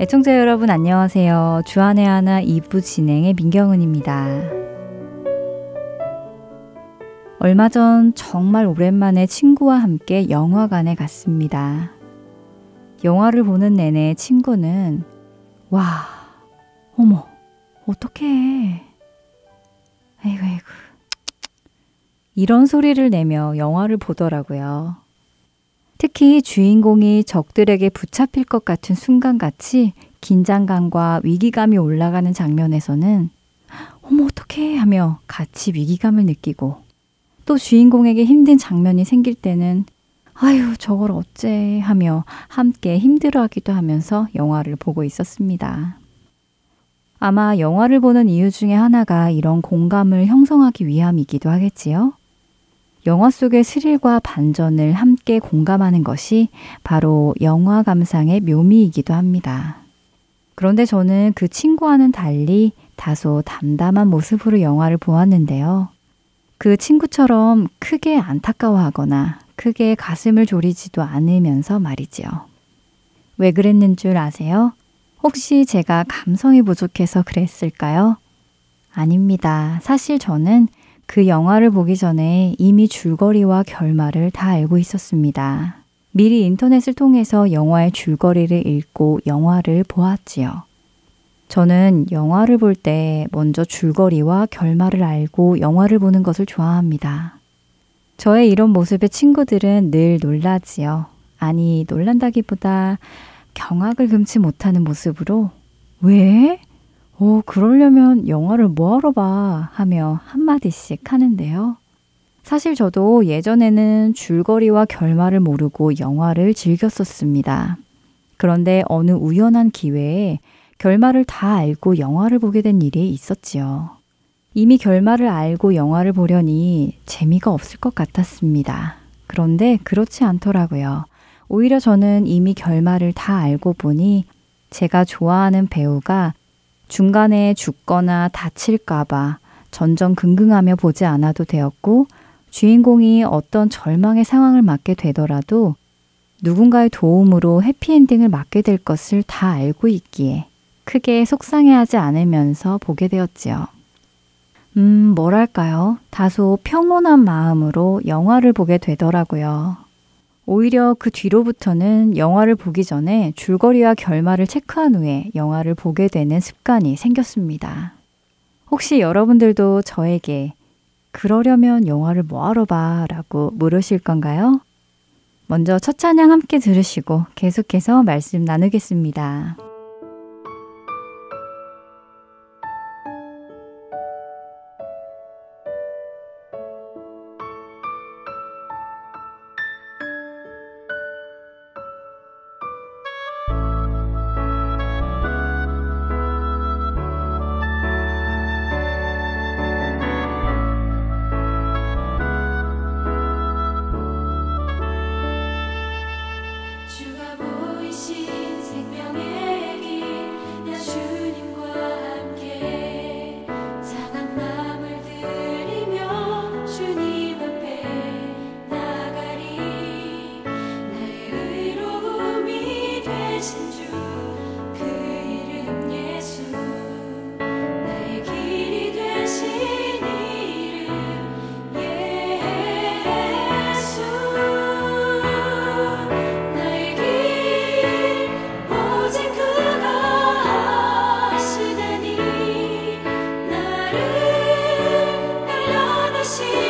애청자 여러분 안녕하세요. 주안의 하나 2부 진행의 민경은입니다. 얼마 전 정말 오랜만에 친구와 함께 영화관에 갔습니다. 영화를 보는 내내 친구는 와, 어머, 어떡해. 아이고, 아이고. 이런 소리를 내며 영화를 보더라고요. 특히 주인공이 적들에게 붙잡힐 것 같은 순간같이 긴장감과 위기감이 올라가는 장면에서는 어머 어떡해 하며 같이 위기감을 느끼고 또 주인공에게 힘든 장면이 생길 때는 아유 저걸 어째 하며 함께 힘들어하기도 하면서 영화를 보고 있었습니다. 아마 영화를 보는 이유 중에 하나가 이런 공감을 형성하기 위함이기도 하겠지요. 영화 속의 스릴과 반전을 함께 공감하는 것이 바로 영화 감상의 묘미이기도 합니다. 그런데 저는 그 친구와는 달리 다소 담담한 모습으로 영화를 보았는데요. 그 친구처럼 크게 안타까워하거나 크게 가슴을 졸이지도 않으면서 말이지요. 왜 그랬는 줄 아세요? 혹시 제가 감성이 부족해서 그랬을까요? 아닙니다. 사실 저는 그 영화를 보기 전에 이미 줄거리와 결말을 다 알고 있었습니다. 미리 인터넷을 통해서 영화의 줄거리를 읽고 영화를 보았지요. 저는 영화를 볼 때 먼저 줄거리와 결말을 알고 영화를 보는 것을 좋아합니다. 저의 이런 모습에 친구들은 늘 놀라지요. 아니, 놀란다기보다 경악을 금치 못하는 모습으로 왜? 오, 그러려면 영화를 뭐하러 봐 하며 한마디씩 하는데요. 사실 저도 예전에는 줄거리와 결말을 모르고 영화를 즐겼었습니다. 그런데 어느 우연한 기회에 결말을 다 알고 영화를 보게 된 일이 있었지요. 이미 결말을 알고 영화를 보려니 재미가 없을 것 같았습니다. 그런데 그렇지 않더라고요. 오히려 저는 이미 결말을 다 알고 보니 제가 좋아하는 배우가 중간에 죽거나 다칠까봐 전전긍긍하며 보지 않아도 되었고 주인공이 어떤 절망의 상황을 맞게 되더라도 누군가의 도움으로 해피엔딩을 맞게 될 것을 다 알고 있기에 크게 속상해하지 않으면서 보게 되었지요. 음, 뭐랄까요. 다소 평온한 마음으로 영화를 보게 되더라고요. 오히려 그 뒤로부터는 영화를 보기 전에 줄거리와 결말을 체크한 후에 영화를 보게 되는 습관이 생겼습니다. 혹시 여러분들도 저에게 그러려면 영화를 뭐하러 봐? 라고 물으실 건가요? 먼저 첫 찬양 함께 들으시고 계속해서 말씀 나누겠습니다. 주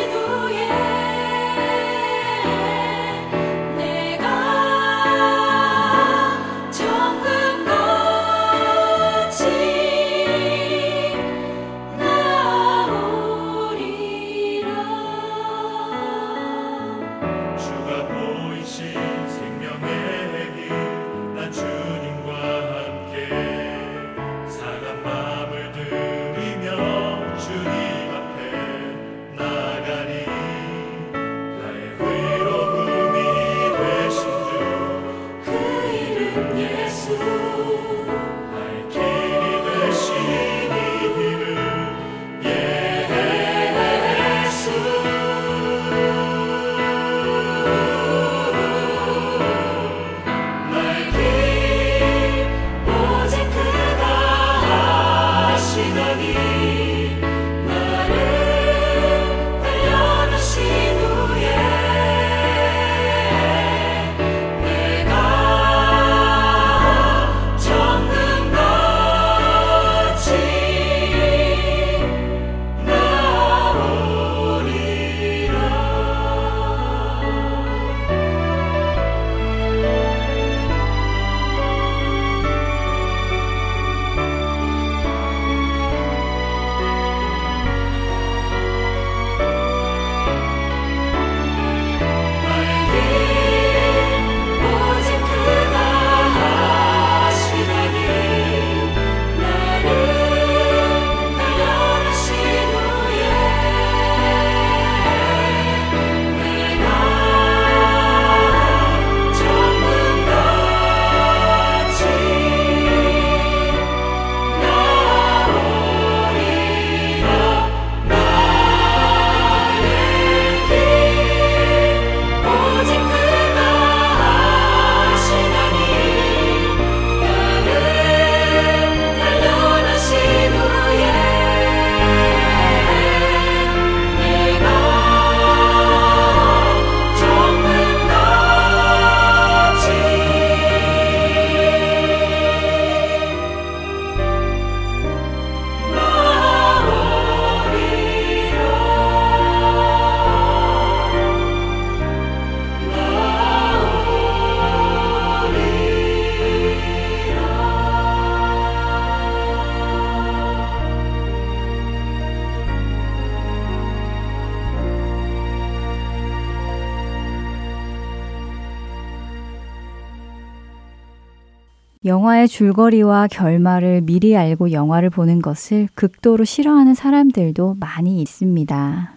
영화의 줄거리와 결말을 미리 알고 영화를 보는 것을 극도로 싫어하는 사람들도 많이 있습니다.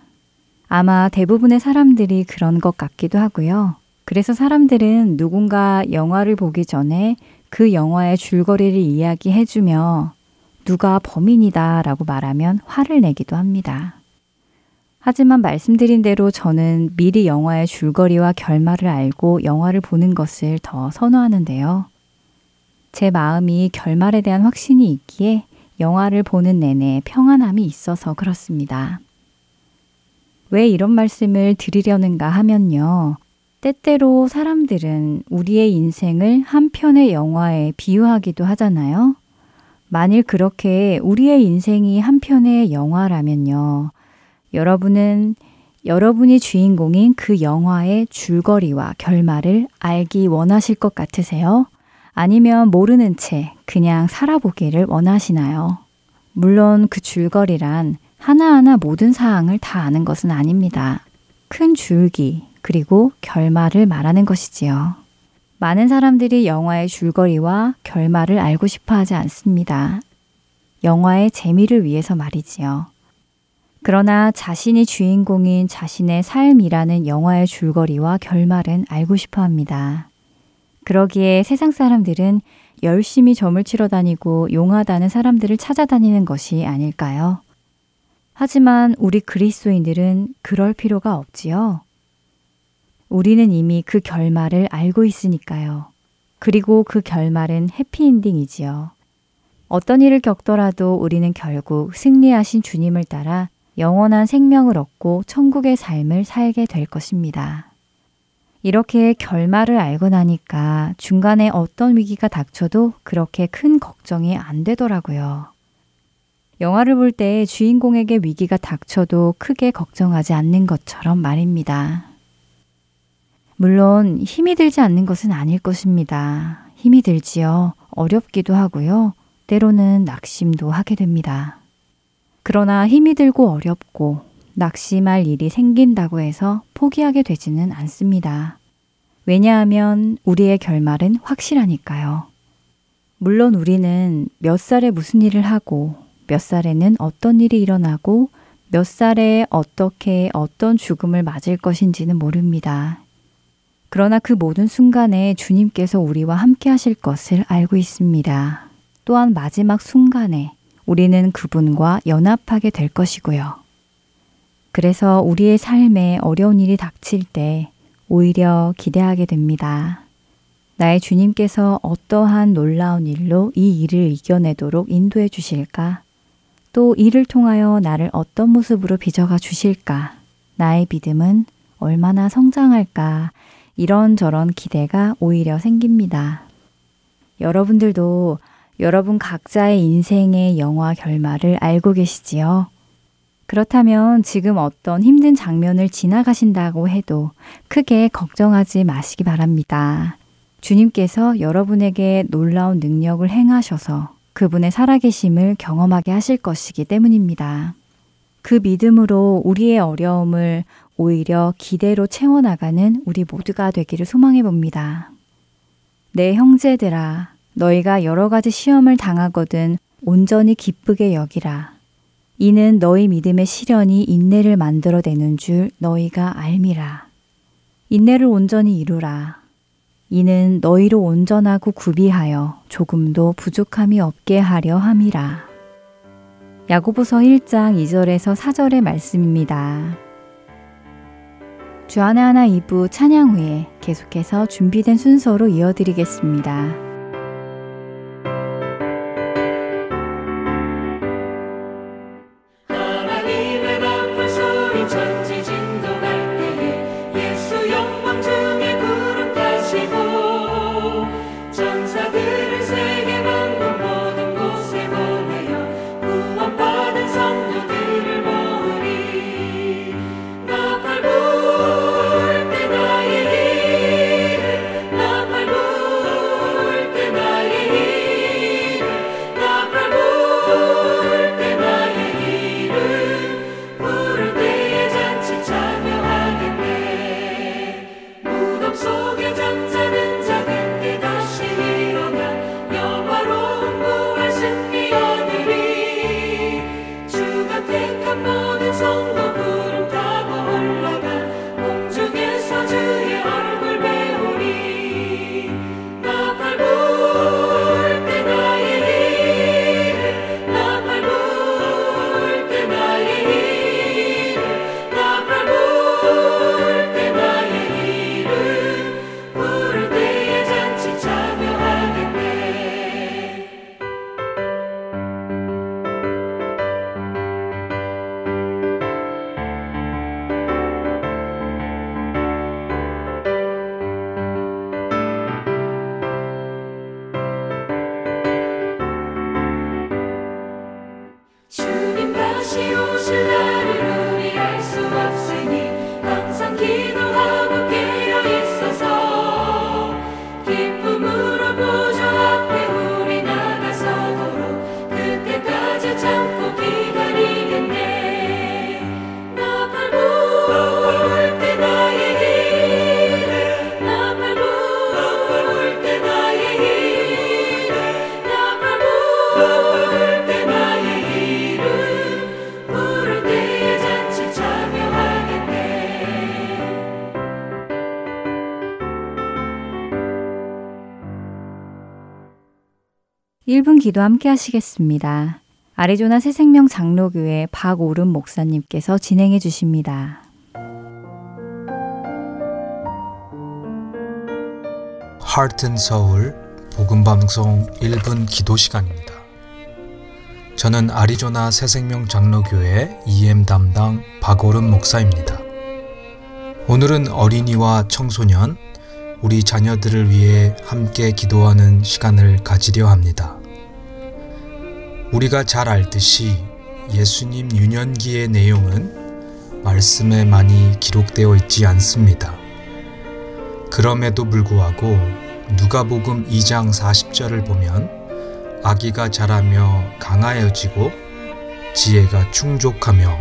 아마 대부분의 사람들이 그런 것 같기도 하고요. 그래서 사람들은 누군가 영화를 보기 전에 그 영화의 줄거리를 이야기해주며 누가 범인이다 라고 말하면 화를 내기도 합니다. 하지만 말씀드린 대로 저는 미리 영화의 줄거리와 결말을 알고 영화를 보는 것을 더 선호하는데요. 제 마음이 결말에 대한 확신이 있기에 영화를 보는 내내 평안함이 있어서 그렇습니다. 왜 이런 말씀을 드리려는가 하면요. 때때로 사람들은 우리의 인생을 한 편의 영화에 비유하기도 하잖아요. 만일 그렇게 우리의 인생이 한 편의 영화라면요. 여러분은 여러분이 주인공인 그 영화의 줄거리와 결말을 알기 원하실 것 같으세요? 아니면 모르는 채 그냥 살아보기를 원하시나요? 물론 그 줄거리란 하나하나 모든 사항을 다 아는 것은 아닙니다. 큰 줄기, 그리고 결말을 말하는 것이지요. 많은 사람들이 영화의 줄거리와 결말을 알고 싶어 하지 않습니다. 영화의 재미를 위해서 말이지요. 그러나 자신이 주인공인 자신의 삶이라는 영화의 줄거리와 결말은 알고 싶어 합니다. 그러기에 세상 사람들은 열심히 점을 치러 다니고 용하다는 사람들을 찾아다니는 것이 아닐까요? 하지만 우리 그리스도인들은 그럴 필요가 없지요. 우리는 이미 그 결말을 알고 있으니까요. 그리고 그 결말은 해피엔딩이지요. 어떤 일을 겪더라도 우리는 결국 승리하신 주님을 따라 영원한 생명을 얻고 천국의 삶을 살게 될 것입니다. 이렇게 결말을 알고 나니까 중간에 어떤 위기가 닥쳐도 그렇게 큰 걱정이 안 되더라고요. 영화를 볼 때 주인공에게 위기가 닥쳐도 크게 걱정하지 않는 것처럼 말입니다. 물론 힘이 들지 않는 것은 아닐 것입니다. 힘이 들지요. 어렵기도 하고요. 때로는 낙심도 하게 됩니다. 그러나 힘이 들고 어렵고 낙심할 일이 생긴다고 해서 포기하게 되지는 않습니다. 왜냐하면 우리의 결말은 확실하니까요. 물론 우리는 몇 살에 무슨 일을 하고 몇 살에는 어떤 일이 일어나고 몇 살에 어떻게 어떤 죽음을 맞을 것인지는 모릅니다. 그러나 그 모든 순간에 주님께서 우리와 함께 하실 것을 알고 있습니다. 또한 마지막 순간에 우리는 그분과 연합하게 될 것이고요. 그래서 우리의 삶에 어려운 일이 닥칠 때 오히려 기대하게 됩니다. 나의 주님께서 어떠한 놀라운 일로 이 일을 이겨내도록 인도해 주실까? 또 이를 통하여 나를 어떤 모습으로 빚어가 주실까? 나의 믿음은 얼마나 성장할까? 이런저런 기대가 오히려 생깁니다. 여러분들도 여러분 각자의 인생의 영화 결말을 알고 계시지요? 그렇다면 지금 어떤 힘든 장면을 지나가신다고 해도 크게 걱정하지 마시기 바랍니다. 주님께서 여러분에게 놀라운 능력을 행하셔서 그분의 살아계심을 경험하게 하실 것이기 때문입니다. 그 믿음으로 우리의 어려움을 오히려 기대로 채워나가는 우리 모두가 되기를 소망해 봅니다. 내 형제들아, 너희가 여러 가지 시험을 당하거든 온전히 기쁘게 여기라. 이는 너희 믿음의 시련이 인내를 만들어내는 줄 너희가 알미라. 인내를 온전히 이루라. 이는 너희로 온전하고 구비하여 조금도 부족함이 없게 하려 함이라. 야고보서 1장 2절에서 4절의 말씀입니다. 주안의 하나 2부 찬양 후에 계속해서 준비된 순서로 이어드리겠습니다. 1분 기도 함께 하시겠습니다. 아리조나 새생명 장로교회 박오름 목사님께서 진행해 주십니다. 하튼 서울 복음 방송 1분 기도 시간입니다. 저는 아리조나 새생명 장로교회 EM 담당 박오름 목사입니다. 오늘은 어린이와 청소년, 우리 자녀들을 위해 함께 기도하는 시간을 가지려 합니다. 우리가 잘 알듯이 예수님 유년기의 내용은 말씀에 많이 기록되어 있지 않습니다. 그럼에도 불구하고 누가복음 2장 40절을 보면 아기가 자라며 강하여지고 지혜가 충족하며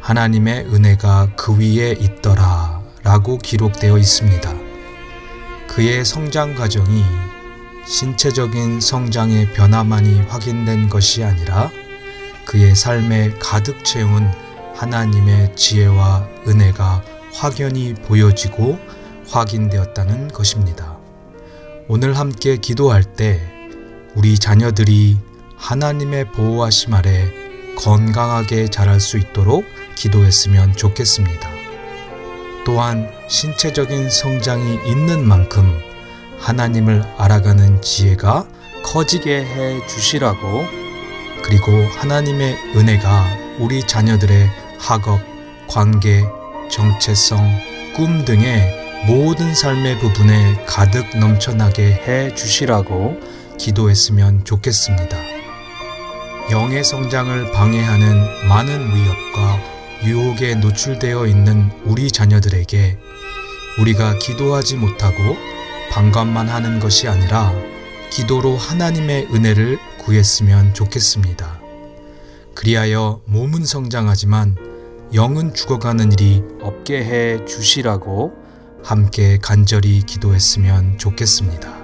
하나님의 은혜가 그 위에 있더라 라고 기록되어 있습니다. 그의 성장 과정이 신체적인 성장의 변화만이 확인된 것이 아니라 그의 삶에 가득 채운 하나님의 지혜와 은혜가 확연히 보여지고 확인되었다는 것입니다. 오늘 함께 기도할 때 우리 자녀들이 하나님의 보호하심 아래 건강하게 자랄 수 있도록 기도했으면 좋겠습니다. 또한 신체적인 성장이 있는 만큼 하나님을 알아가는 지혜가 커지게 해 주시라고 그리고 하나님의 은혜가 우리 자녀들의 학업, 관계, 정체성, 꿈 등의 모든 삶의 부분에 가득 넘쳐나게 해 주시라고 기도했으면 좋겠습니다. 영의 성장을 방해하는 많은 위협과 유혹에 노출되어 있는 우리 자녀들에게 우리가 기도하지 못하고 방관만 하는 것이 아니라 기도로 하나님의 은혜를 구했으면 좋겠습니다. 그리하여 몸은 성장하지만 영은 죽어가는 일이 없게 해 주시라고 함께 간절히 기도했으면 좋겠습니다.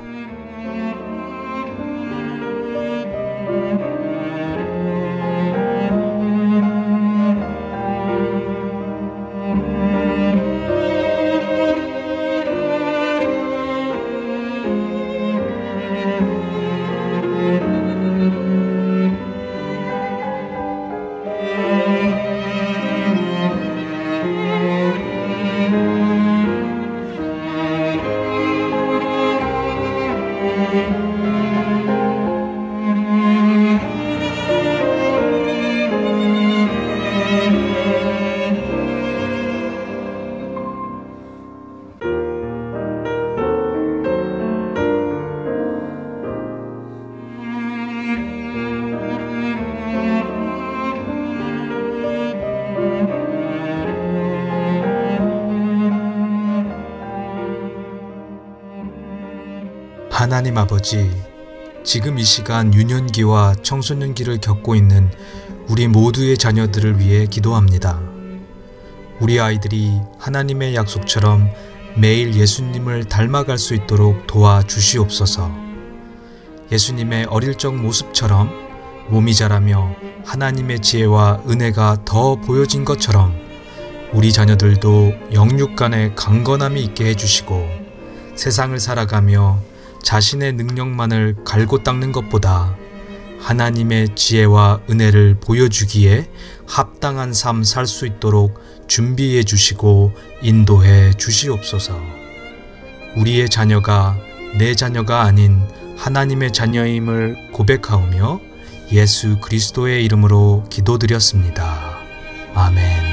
하나님 아버지, 지금 이 시간 유년기와 청소년기를 겪고 있는 우리 모두의 자녀들을 위해 기도합니다. 우리 아이들이 하나님의 약속처럼 매일 예수님을 닮아갈 수 있도록 도와주시옵소서. 예수님의 어릴 적 모습처럼 몸이 자라며 하나님의 지혜와 은혜가 더 보여진 것처럼 우리 자녀들도 영육 간의 강건함이 있게 해주시고 세상을 살아가며 자신의 능력만을 갈고 닦는 것보다 하나님의 지혜와 은혜를 보여주기에 합당한 삶 살 수 있도록 준비해 주시고 인도해 주시옵소서. 우리의 자녀가 내 자녀가 아닌 하나님의 자녀임을 고백하오며 예수 그리스도의 이름으로 기도드렸습니다. 아멘.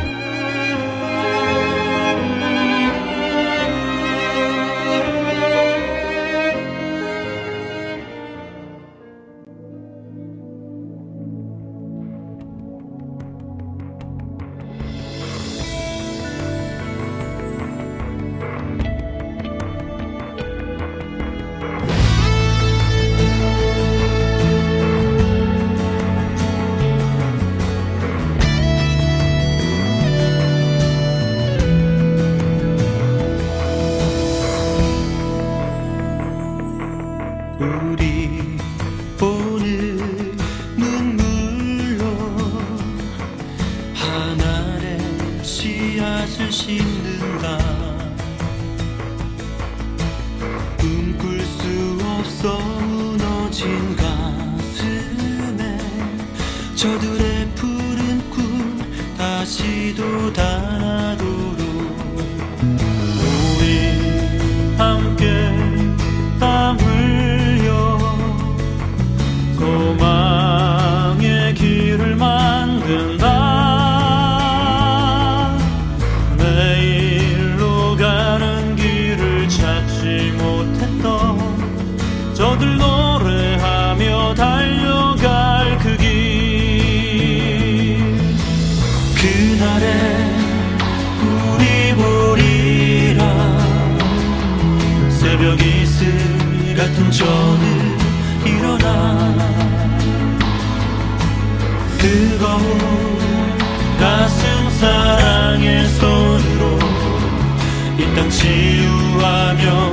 치유하며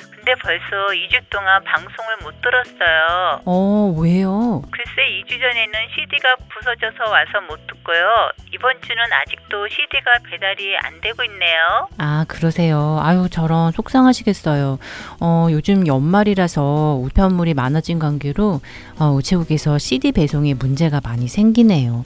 근데 벌써 2주 동안 방송을 못 들었어요. 어, 왜요? 글쎄 2주 전에는 CD가 부서져서 와서 못 듣고요. 이번 주는 아직도 CD가 배달이 안 되고 있네요. 아, 그러세요. 아유, 저런 속상하시겠어요. 어, 요즘 연말이라서 우편물이 많아진 관계로 어, 우체국에서 CD 배송에 문제가 많이 생기네요.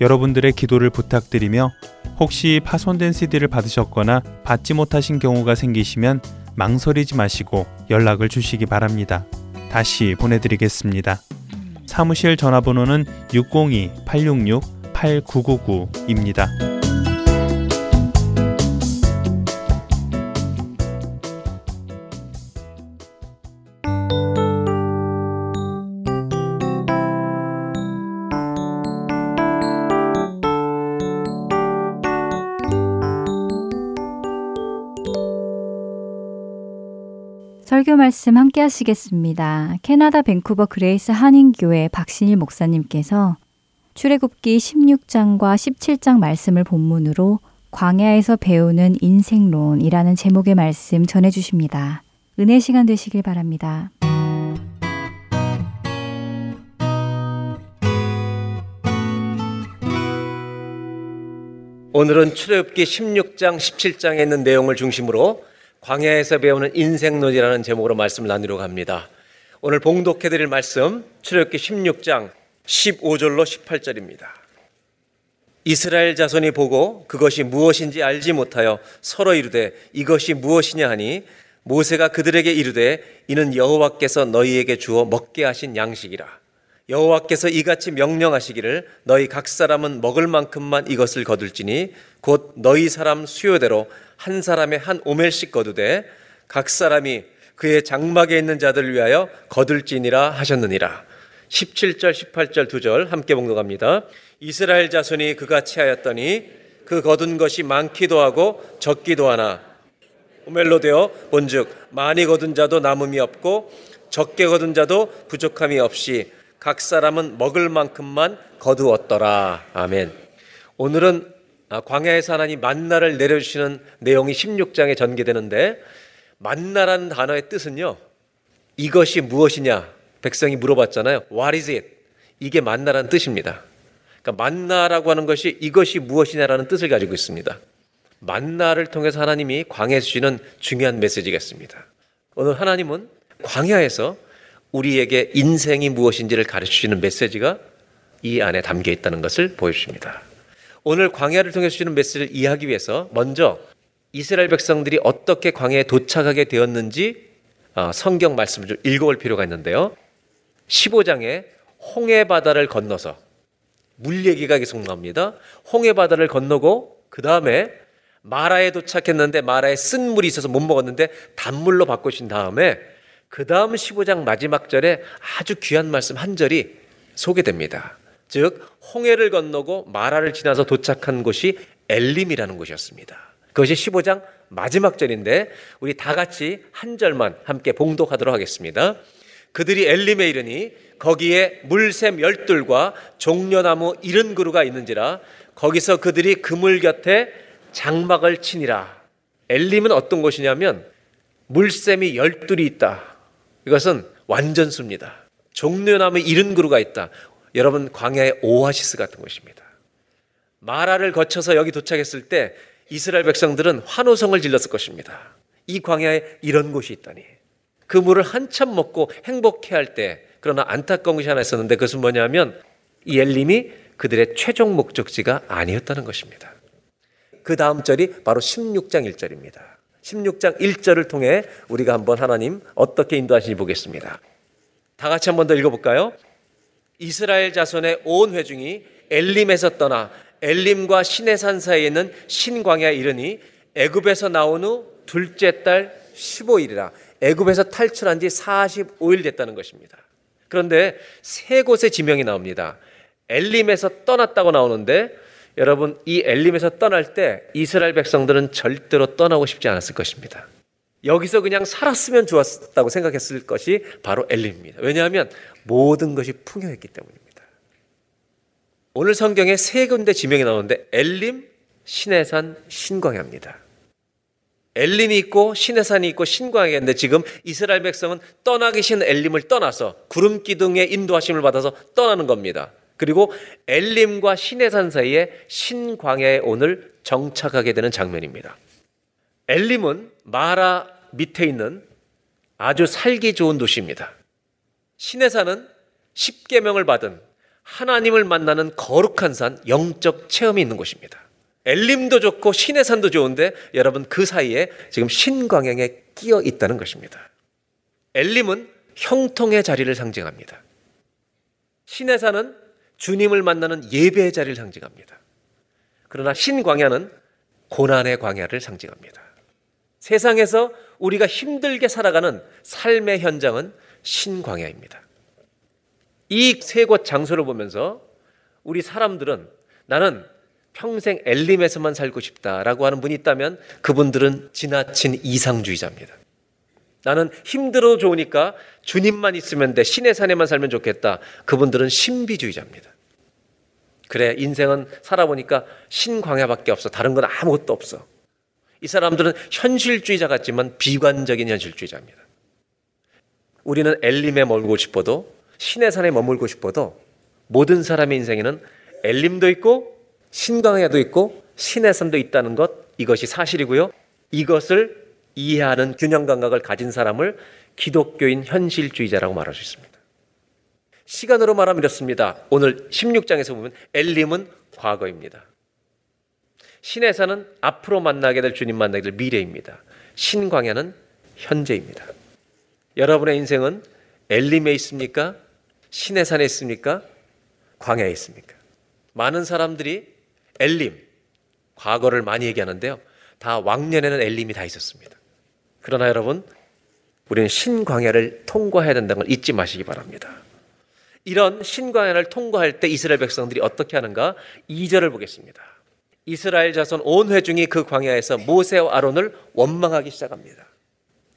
여러분들의 기도를 부탁드리며 혹시 파손된 CD를 받으셨거나 받지 못하신 경우가 생기시면 망설이지 마시고 연락을 주시기 바랍니다. 다시 보내드리겠습니다. 사무실 전화번호는 602-866-8999입니다. 설교 말씀 함께 하시겠습니다. 캐나다 밴쿠버 그레이스 한인교회 박신일 목사님께서 출애굽기 16장과 17장 말씀을 본문으로 광야에서 배우는 인생론이라는 제목의 말씀 전해 주십니다. 은혜 시간 되시길 바랍니다. 오늘은 출애굽기 16장, 17장에 있는 내용을 중심으로 광야에서 배우는 인생론이라는 제목으로 말씀을 나누려고 합니다. 오늘 봉독해 드릴 말씀 출애굽기 16장 15절로 18절입니다. 이스라엘 자손이 보고 그것이 무엇인지 알지 못하여 서로 이르되 이것이 무엇이냐 하니 모세가 그들에게 이르되 이는 여호와께서 너희에게 주어 먹게 하신 양식이라 여호와께서 이같이 명령하시기를 너희 각 사람은 먹을 만큼만 이것을 거둘지니 곧 너희 사람 수요대로 한 사람의 한 오멜씩 거두되 각 사람이 그의 장막에 있는 자들을 위하여 거둘지니라 하셨느니라. 17절 18절 두 절 함께 봉독합니다. 이스라엘 자손이 그같이 하였더니 그 거둔 것이 많기도 하고 적기도 하나 오멜로 되어 본즉 많이 거둔 자도 남음이 없고 적게 거둔 자도 부족함이 없이 각 사람은 먹을 만큼만 거두었더라. 아멘. 오늘은 아, 광야에서 하나님 만나를 내려주시는 내용이 16장에 전개되는데 만나라는 단어의 뜻은요. 이것이 무엇이냐? 백성이 물어봤잖아요. What is it? 이게 만나라는 뜻입니다. 그러니까 만나라고 하는 것이 이것이 무엇이냐라는 뜻을 가지고 있습니다. 만나를 통해서 하나님이 광야에 주시는 중요한 메시지겠습니다. 오늘 하나님은 광야에서 우리에게 인생이 무엇인지를 가르쳐 주시는 메시지가 이 안에 담겨 있다는 것을 보여주십니다. 오늘 광야를 통해 주시는 메시지를 이해하기 위해서 먼저 이스라엘 백성들이 어떻게 광야에 도착하게 되었는지 어, 성경 말씀을 좀 읽어볼 필요가 있는데요. 15장에 홍해 바다를 건너서 물 얘기가 계속 나옵니다. 홍해 바다를 건너고 그 다음에 마라에 도착했는데 마라에 쓴 물이 있어서 못 먹었는데 단물로 바꾸신 다음에 그 다음 15장 마지막 절에 아주 귀한 말씀 한 절이 소개됩니다. 즉 홍해를 건너고 마라를 지나서 도착한 곳이 엘림이라는 곳이었습니다. 그것이 15장 마지막 절인데 우리 다 같이 한 절만 함께 봉독하도록 하겠습니다. 그들이 엘림에 이르니 거기에 물샘 열둘과 종려나무 이른 그루가 있는지라 거기서 그들이 그물 곁에 장막을 치니라. 엘림은 어떤 곳이냐면 물샘이 열둘이 있다. 이것은 완전수입니다. 종려나무 이른 그루가 있다. 여러분 광야의 오아시스 같은 곳입니다. 마라를 거쳐서 여기 도착했을 때 이스라엘 백성들은 환호성을 질렀을 것입니다. 이 광야에 이런 곳이 있다니. 그 물을 한참 먹고 행복해 할 때, 그러나 안타까운 것이 하나 있었는데 그것은 뭐냐면 이 엘림이 그들의 최종 목적지가 아니었다는 것입니다. 그 다음 절이 바로 16장 1절입니다. 16장 1절을 통해 우리가 한번 하나님 어떻게 인도하시는지 보겠습니다. 다 같이 한번 더 읽어볼까요? 이스라엘 자손의 온 회중이 엘림에서 떠나 엘림과 시내산 사이에 있는 신광야에 이르니 애굽에서 나온 후 둘째 달 15일이라 애굽에서 탈출한 지 45일 됐다는 것입니다. 그런데 세 곳의 지명이 나옵니다. 엘림에서 떠났다고 나오는데 여러분 이 엘림에서 떠날 때 이스라엘 백성들은 절대로 떠나고 싶지 않았을 것입니다. 여기서 그냥 살았으면 좋았다고 생각했을 것이 바로 엘림입니다. 왜냐하면 모든 것이 풍요했기 때문입니다. 오늘 성경에 세 군데 지명이 나오는데 엘림, 신해산, 신광야입니다. 엘림이 있고 신해산이 있고 신광야인데 지금 이스라엘 백성은 떠나기 신 엘림을 떠나서 구름 기둥의 인도하심을 받아서 떠나는 겁니다. 그리고 엘림과 신해산 사이에 신광야에 오늘 정착하게 되는 장면입니다. 엘림은 마라 밑에 있는 아주 살기 좋은 도시입니다. 신해산은 십계명을 받은 하나님을 만나는 거룩한 산, 영적 체험이 있는 곳입니다. 엘림도 좋고 신해산도 좋은데 여러분 그 사이에 지금 신광양에 끼어 있다는 것입니다. 엘림은 형통의 자리를 상징합니다. 신해산은 주님을 만나는 예배의 자리를 상징합니다. 그러나 신광야는 고난의 광야를 상징합니다. 세상에서 우리가 힘들게 살아가는 삶의 현장은 신광야입니다. 이 세 곳 장소를 보면서 우리 사람들은 나는 평생 엘림에서만 살고 싶다라고 하는 분이 있다면 그분들은 지나친 이상주의자입니다. 나는 힘들어 좋으니까 주님만 있으면 돼. 신의 산에만 살면 좋겠다. 그분들은 신비주의자입니다. 그래, 인생은 살아보니까 신광야밖에 없어. 다른 건 아무것도 없어. 이 사람들은 현실주의자 같지만 비관적인 현실주의자입니다. 우리는 엘림에 머물고 싶어도 신의 산에 머물고 싶어도 모든 사람의 인생에는 엘림도 있고 신광야도 있고 신의 산도 있다는 것 이것이 사실이고요. 이것을 이해하는 균형 감각을 가진 사람을 기독교인 현실주의자라고 말할 수 있습니다. 시간으로 말하면 이렇습니다. 오늘 16장에서 보면 엘림은 과거입니다. 산은 앞으로 만나게 될 주님 만나게 될 미래입니다. 신광야는 현재입니다. 여러분의 인생은 엘림에 있습니까? 신의 산에 있습니까? 광야에 있습니까? 많은 사람들이 엘림, 과거를 많이 얘기하는데요. 다 왕년에는 엘림이 다 있었습니다. 그러나 여러분, 우리는 신광야를 통과해야 된다는 걸 잊지 마시기 바랍니다. 이런 신광야를 통과할 때 이스라엘 백성들이 어떻게 하는가? 2절을 보겠습니다. 이스라엘 자손 온 회중이 그 광야에서 모세와 아론을 원망하기 시작합니다.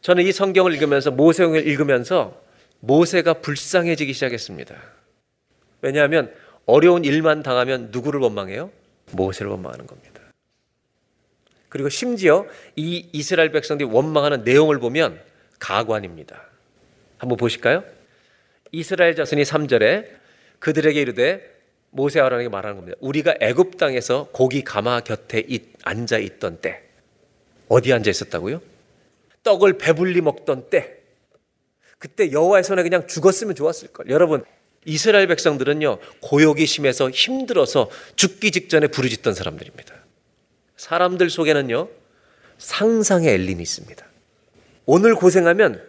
저는 이 성경을 읽으면서 모세를 읽으면서 모세가 불쌍해지기 시작했습니다. 왜냐하면 어려운 일만 당하면 누구를 원망해요? 모세를 원망하는 겁니다. 그리고 심지어 이 이스라엘 백성들이 원망하는 내용을 보면 가관입니다. 한번 보실까요? 이스라엘 자손이 3절에 그들에게 이르되 모세 아론에게 말하는 겁니다. 우리가 애굽 땅에서 고기 가마 곁에 앉아 있던 때 어디 앉아 있었다고요? 떡을 배불리 먹던 때 그때 여호와의 손에 그냥 죽었으면 좋았을 걸. 여러분 이스라엘 백성들은요 고욕이 심해서 힘들어서 죽기 직전에 부르짖던 사람들입니다. 사람들 속에는요 상상의 엘림이 있습니다. 오늘 고생하면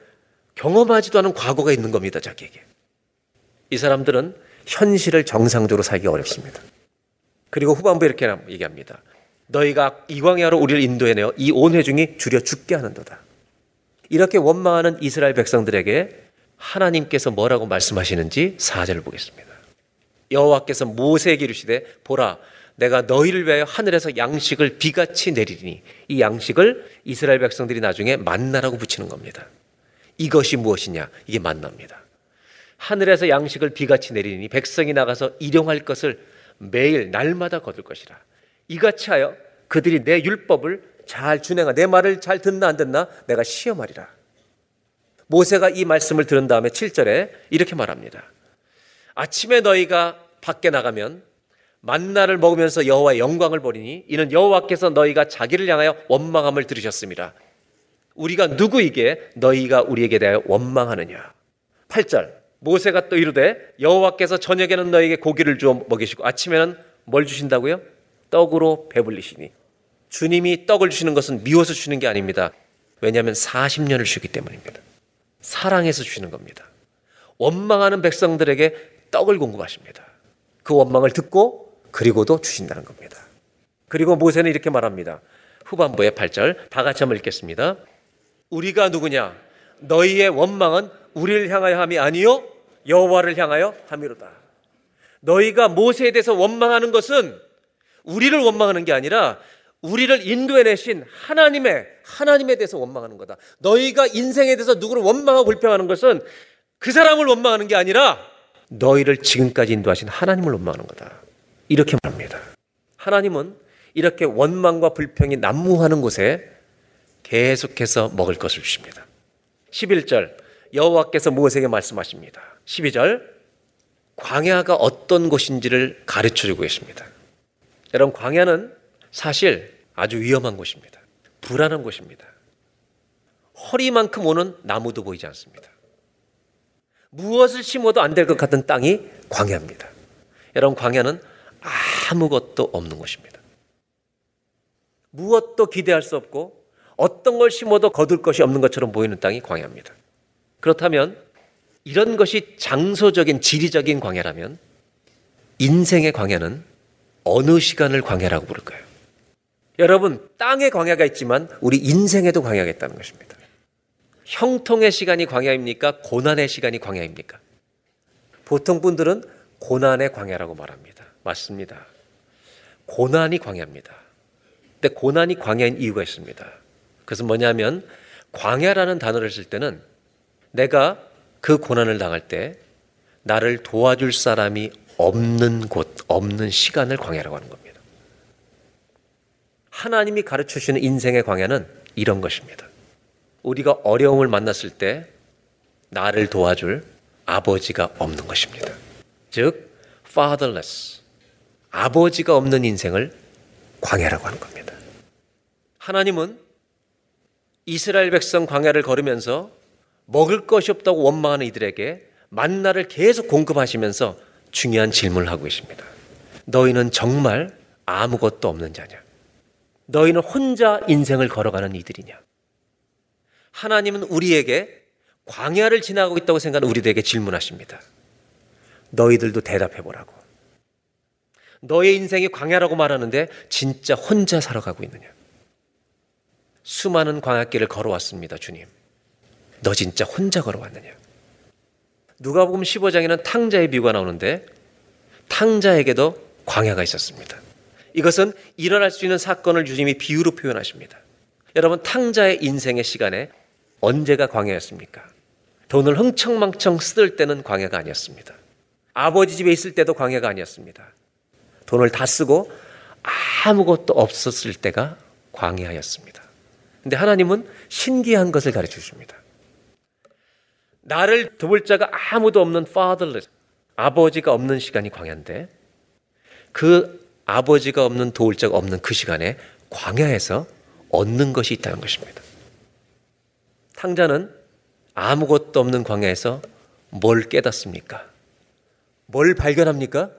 경험하지도 않은 과거가 있는 겁니다 자기에게. 이 사람들은 현실을 정상적으로 살기 어렵습니다. 그리고 후반부에 이렇게 얘기합니다. 너희가 이광야로 우리를 인도해내어 이 온 회중이 줄여 죽게 하는도다. 이렇게 원망하는 이스라엘 백성들에게 하나님께서 뭐라고 말씀하시는지 사절을 보겠습니다. 여호와께서 모세에게 이르시되 보라 내가 너희를 위하여 하늘에서 양식을 비같이 내리리니 이 양식을 이스라엘 백성들이 나중에 만나라고 붙이는 겁니다. 이것이 무엇이냐? 이게 만납니다. 하늘에서 양식을 비같이 내리니 백성이 나가서 일용할 것을 매일 날마다 거둘 것이라. 이같이 하여 그들이 내 율법을 잘 준행하 내 말을 잘 듣나 안 듣나 내가 시험하리라. 모세가 이 말씀을 들은 다음에 7절에 이렇게 말합니다. 아침에 너희가 밖에 나가면 만나를 먹으면서 여호와의 영광을 보리니 이는 여호와께서 너희가 자기를 향하여 원망함을 들으셨습니다. 우리가 누구이게 너희가 우리에게 대하여 원망하느냐. 8절 모세가 또 이르되 여호와께서 저녁에는 너희에게 고기를 주어 먹이시고 아침에는 뭘 주신다고요? 떡으로 배불리시니 주님이 떡을 주시는 것은 미워서 주는 게 아닙니다. 왜냐하면 40년을 쉬기 때문입니다. 사랑해서 주시는 겁니다. 원망하는 백성들에게 떡을 공급하십니다. 그 원망을 듣고 그리고도 주신다는 겁니다. 그리고 모세는 이렇게 말합니다. 후반부의 8절 다 같이 한번 읽겠습니다. 우리가 누구냐? 너희의 원망은 우리를 향하여 함이 아니요 여호와를 향하여 함이로다. 너희가 모세에 대해서 원망하는 것은 우리를 원망하는 게 아니라 우리를 인도해 내신 하나님의 하나님에 대해서 원망하는 거다. 너희가 인생에 대해서 누구를 원망하고 불평하는 것은 그 사람을 원망하는 게 아니라 너희를 지금까지 인도하신 하나님을 원망하는 거다. 이렇게 말합니다. 하나님은 이렇게 원망과 불평이 난무하는 곳에 계속해서 먹을 것을 주십니다. 11절 여호와께서 모세에게 말씀하십니다. 12절 광야가 어떤 곳인지를 가르쳐 주고 계십니다. 여러분 광야는 사실 아주 위험한 곳입니다. 불안한 곳입니다. 허리만큼 오는 나무도 보이지 않습니다. 무엇을 심어도 안 될 것 같은 땅이 광야입니다. 여러분 광야는 아무것도 없는 곳입니다. 무엇도 기대할 수 없고 어떤 걸 심어도 거둘 것이 없는 것처럼 보이는 땅이 광야입니다. 그렇다면 이런 것이 장소적인 지리적인 광야라면 인생의 광야는 어느 시간을 광야라고 부를까요? 여러분, 땅에 광야가 있지만 우리 인생에도 광야가 있다는 것입니다. 형통의 시간이 광야입니까? 고난의 시간이 광야입니까? 보통 분들은 고난의 광야라고 말합니다. 맞습니다. 고난이 광야입니다. 근데 고난이 광야인 이유가 있습니다. 그것은 뭐냐면 광야라는 단어를 쓸 때는 내가 그 고난을 당할 때 나를 도와줄 사람이 없는 곳, 없는 시간을 광야라고 하는 겁니다. 하나님이 가르쳐 주시는 인생의 광야는 이런 것입니다. 우리가 어려움을 만났을 때 나를 도와줄 아버지가 없는 것입니다. 즉, fatherless. 아버지가 없는 인생을 광야라고 하는 겁니다. 하나님은 이스라엘 백성 광야를 걸으면서 먹을 것이 없다고 원망하는 이들에게 만나를 계속 공급하시면서 중요한 질문을 하고 계십니다. 너희는 정말 아무것도 없는 자냐? 너희는 혼자 인생을 걸어가는 이들이냐? 하나님은 우리에게 광야를 지나고 있다고 생각하는 우리들에게 질문하십니다. 너희들도 대답해 보라고. 너의 인생이 광야라고 말하는데 진짜 혼자 살아가고 있느냐? 수많은 광야길을 걸어왔습니다, 주님. 너 진짜 혼자 걸어왔느냐? 누가복음 15장에는 탕자의 비유가 나오는데 탕자에게도 광야가 있었습니다. 이것은 일어날 수 있는 사건을 주님이 비유로 표현하십니다. 여러분 탕자의 인생의 시간에 언제가 광야였습니까? 돈을 흥청망청 쓰들 때는 광야가 아니었습니다. 아버지 집에 있을 때도 광야가 아니었습니다. 돈을 다 쓰고 아무것도 없었을 때가 광야였습니다. 근데 하나님은 신기한 것을 가르쳐 주십니다. 나를 도울 자가 아무도 없는 fatherless, 아버지가 없는 시간이 광야인데 그 아버지가 없는 도울 자가 없는 그 시간에 광야에서 얻는 것이 있다는 것입니다. 탕자는 아무것도 없는 광야에서 뭘 깨닫습니까? 뭘 발견합니까?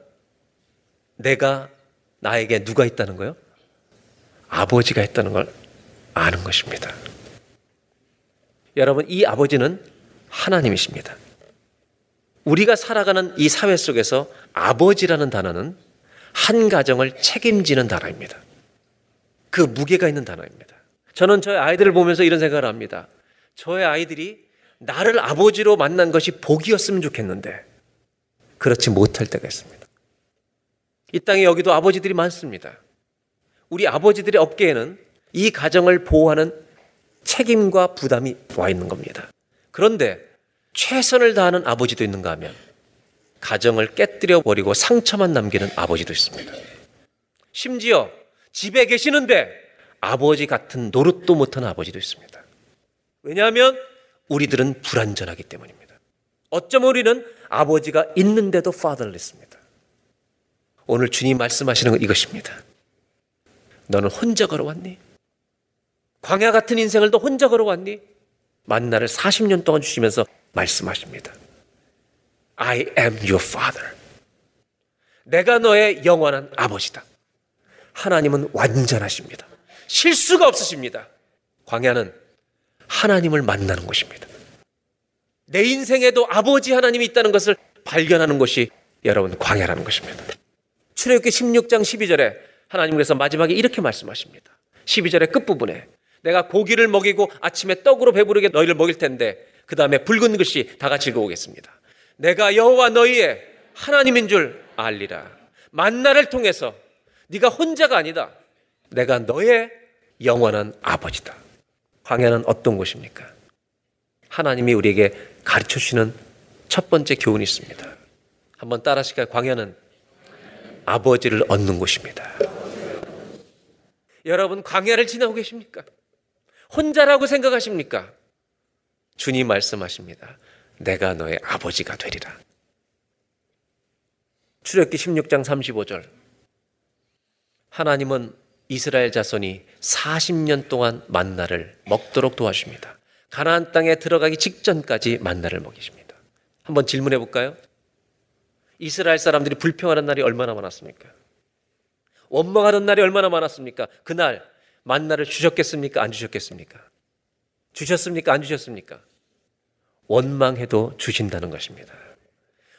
내가 나에게 누가 있다는 거요? 아버지가 있다는 걸 아는 것입니다. 여러분, 이 아버지는 하나님이십니다. 우리가 살아가는 이 사회 속에서 아버지라는 단어는 한 가정을 책임지는 단어입니다. 그 무게가 있는 단어입니다. 저는 저의 아이들을 보면서 이런 생각을 합니다. 저의 아이들이 나를 아버지로 만난 것이 복이었으면 좋겠는데 그렇지 못할 때가 있습니다. 이 땅에 여기도 아버지들이 많습니다. 우리 아버지들의 어깨에는 이 가정을 보호하는 책임과 부담이 와 있는 겁니다. 그런데 최선을 다하는 아버지도 있는가 하면 가정을 깨뜨려 버리고 상처만 남기는 아버지도 있습니다. 심지어 집에 계시는데 아버지 같은 노릇도 못하는 아버지도 있습니다. 왜냐하면 우리들은 불완전하기 때문입니다. 어쩜 우리는 아버지가 있는데도 fatherless입니다. 오늘 주님 말씀하시는 건 이것입니다. 너는 혼자 걸어왔니? 광야 같은 인생을 너 혼자 걸어왔니? 만나를 40년 동안 주시면서 말씀하십니다. I am your father. 내가 너의 영원한 아버지다. 하나님은 완전하십니다. 실수가 없으십니다. 광야는 하나님을 만나는 곳입니다. 내 인생에도 아버지 하나님이 있다는 것을 발견하는 것이 여러분 광야라는 것입니다. 출애굽기 16장 12절에 하나님께서 마지막에 이렇게 말씀하십니다. 12절의 끝부분에 내가 고기를 먹이고 아침에 떡으로 배부르게 너희를 먹일 텐데 그 다음에 붉은 글씨 다 같이 읽어보겠습니다. 내가 여호와 너희의 하나님인 줄 알리라. 만나를 통해서 네가 혼자가 아니다. 내가 너의 영원한 아버지다. 광야는 어떤 곳입니까? 하나님이 우리에게 가르쳐 주시는 첫 번째 교훈이 있습니다. 한번 따라 하실까요? 광야는 아버지를 얻는 곳입니다. 여러분, 광야를 지나고 계십니까? 혼자라고 생각하십니까? 주님 말씀하십니다. 내가 너의 아버지가 되리라. 출애굽기 16장 35절. 하나님은 이스라엘 자손이 40년 동안 만나를 먹도록 도와줍니다. 가나안 땅에 들어가기 직전까지 만나를 먹이십니다. 한번 질문해 볼까요? 이스라엘 사람들이 불평하는 날이 얼마나 많았습니까? 원망하는 날이 얼마나 많았습니까? 그날 만나를 주셨겠습니까? 안 주셨겠습니까? 주셨습니까? 안 주셨습니까? 원망해도 주신다는 것입니다.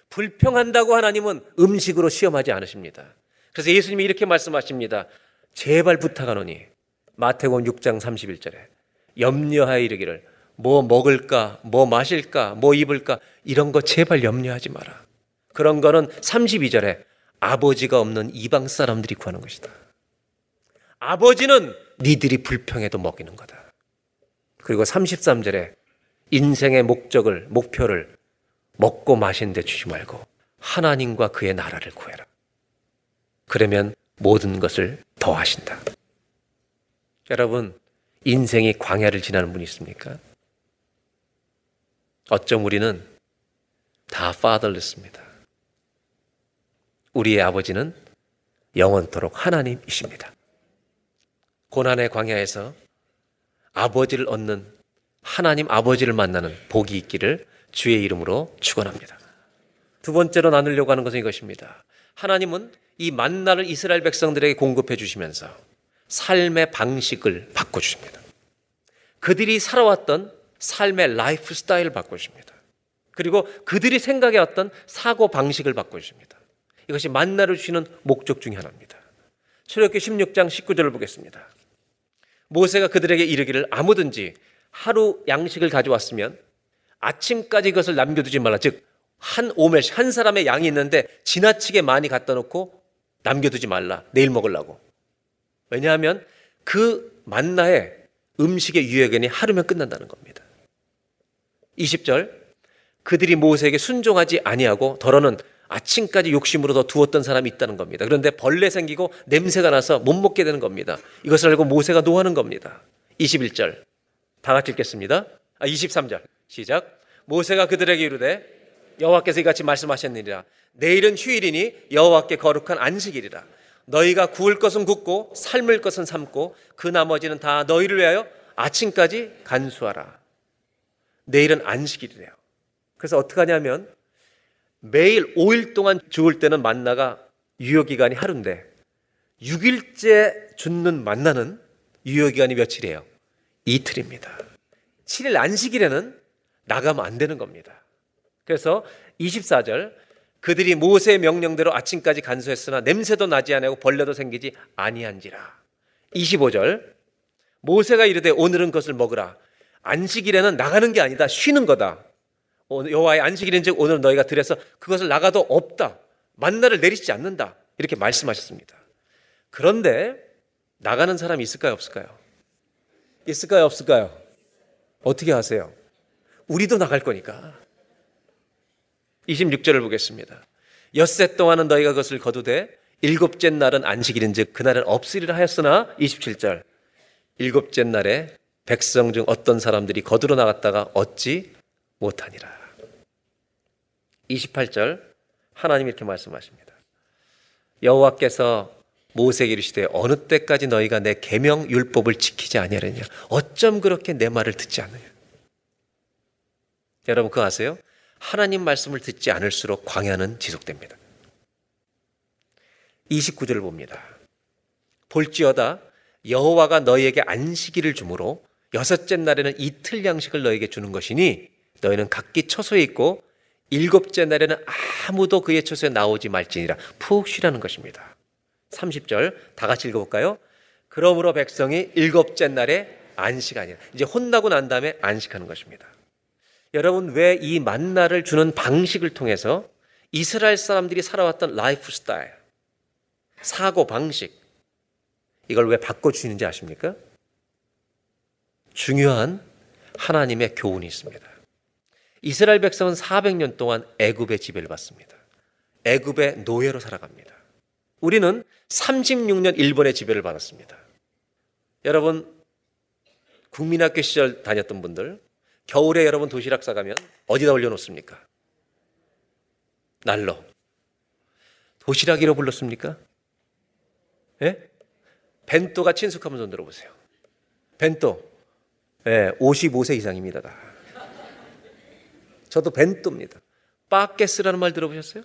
불평한다고 하나님은 음식으로 시험하지 않으십니다. 그래서 예수님이 이렇게 말씀하십니다. 제발 부탁하노니 마태복음 6장 31절에 염려하여 이르기를 뭐 먹을까, 뭐 마실까, 뭐 입을까 이런 거 제발 염려하지 마라. 그런 거는 32절에 아버지가 없는 이방 사람들이 구하는 것이다. 아버지는 니들이 불평해도 먹이는 거다. 그리고 33절에 인생의 목적을, 목표를 먹고 마신 데 주지 말고 하나님과 그의 나라를 구해라. 그러면 모든 것을 더하신다. 여러분, 인생이 광야를 지나는 분이 있습니까? 어쩜 우리는 다 fatherless입니다. 우리의 아버지는 영원토록 하나님이십니다. 고난의 광야에서 아버지를 얻는 하나님 아버지를 만나는 복이 있기를 주의 이름으로 축원합니다. 두 번째로 나누려고 하는 것은 이것입니다. 하나님은 이 만나를 이스라엘 백성들에게 공급해 주시면서 삶의 방식을 바꿔 주십니다. 그들이 살아왔던 삶의 라이프 스타일을 바꿔 주십니다. 그리고 그들이 생각해 왔던 사고 방식을 바꿔 주십니다. 이것이 만나를 주시는 목적 중의 하나입니다. 출애굽기 16장 19절을 보겠습니다. 모세가 그들에게 이르기를 아무든지 하루 양식을 가져왔으면 아침까지 그것을 남겨두지 말라. 즉, 한 오멜씩, 한 사람의 양이 있는데 지나치게 많이 갖다 놓고 남겨두지 말라. 내일 먹으려고. 왜냐하면 그 만나의 음식의 유효기간이 하루면 끝난다는 겁니다. 20절. 그들이 모세에게 순종하지 아니하고 더러는 아침까지 욕심으로 더 두었던 사람이 있다는 겁니다. 그런데 벌레 생기고 냄새가 나서 못 먹게 되는 겁니다. 이것을 알고 모세가 노하는 겁니다. 21절. 다 같이 읽겠습니다. 아, 23절. 시작. 모세가 그들에게 이르되 여호와께서 이같이 말씀하셨느니라. 내일은 휴일이니 여호와께 거룩한 안식일이라. 너희가 구울 것은 굽고 삶을 것은 삶고 그 나머지는 다 너희를 위하여 아침까지 간수하라. 내일은 안식일이래요. 그래서 어떻게 하냐면 매일 5일 동안 죽을 때는 만나가 유효기간이 하루인데 6일째 죽는 만나는 유효기간이 며칠이에요? 이틀입니다. 7일 안식일에는 나가면 안 되는 겁니다. 그래서 24절 그들이 모세의 명령대로 아침까지 간수했으나 냄새도 나지 아니하고 벌레도 생기지 아니한지라. 25절 모세가 이르되 오늘은 그것을 먹으라. 안식일에는 나가는 게 아니다. 쉬는 거다. 여호와의 안식일인즉 오늘 너희가 들여서 그것을 나가도 없다. 만나를 내리지 않는다. 이렇게 말씀하셨습니다. 그런데 나가는 사람이 있을까요, 없을까요? 있을까요, 없을까요? 어떻게 하세요? 우리도 나갈 거니까. 26절을 보겠습니다. 엿새 동안은 너희가 그것을 거두되 일곱째 날은 안식일인즉 그날은 없으리라 하였으나 27절 일곱째 날에 백성 중 어떤 사람들이 거두러 나갔다가 얻지 못하니라. 28절 하나님 이렇게 말씀하십니다. 여호와께서 모세에게 이르시되 어느 때까지 너희가 내 계명 율법을 지키지 아니하느냐 어쩜 그렇게 내 말을 듣지 않느냐 여러분 그거 아세요? 하나님 말씀을 듣지 않을수록 광야는 지속됩니다. 29절을 봅니다. 볼지어다 여호와가 너희에게 안식일을 주므로 여섯째 날에는 이틀 양식을 너에게 주는 것이니 너희는 각기 처소에 있고 일곱째 날에는 아무도 그의 처소에 나오지 말지니라 푹 쉬라는 것입니다. 30절 다 같이 읽어볼까요? 그러므로 백성이 일곱째 날에 안식하니라. 이제 혼나고 난 다음에 안식하는 것입니다. 여러분 왜 이 만나를 주는 방식을 통해서 이스라엘 사람들이 살아왔던 라이프 스타일, 사고 방식 이걸 왜 바꿔 주시는지 아십니까? 중요한 하나님의 교훈이 있습니다. 이스라엘 백성은 400년 동안 애굽의 지배를 받습니다. 애굽의 노예로 살아갑니다. 우리는 36년 일본의 지배를 받았습니다. 여러분 국민학교 시절 다녔던 분들 겨울에 여러분 도시락 싸가면 어디다 올려놓습니까? 난로. 도시락이라고 불렀습니까? 예? 벤또가 친숙하면 손 들어보세요. 벤또. 예, 55세 이상입니다. 다. 저도 벤또입니다. 빠게스라는 말 들어보셨어요?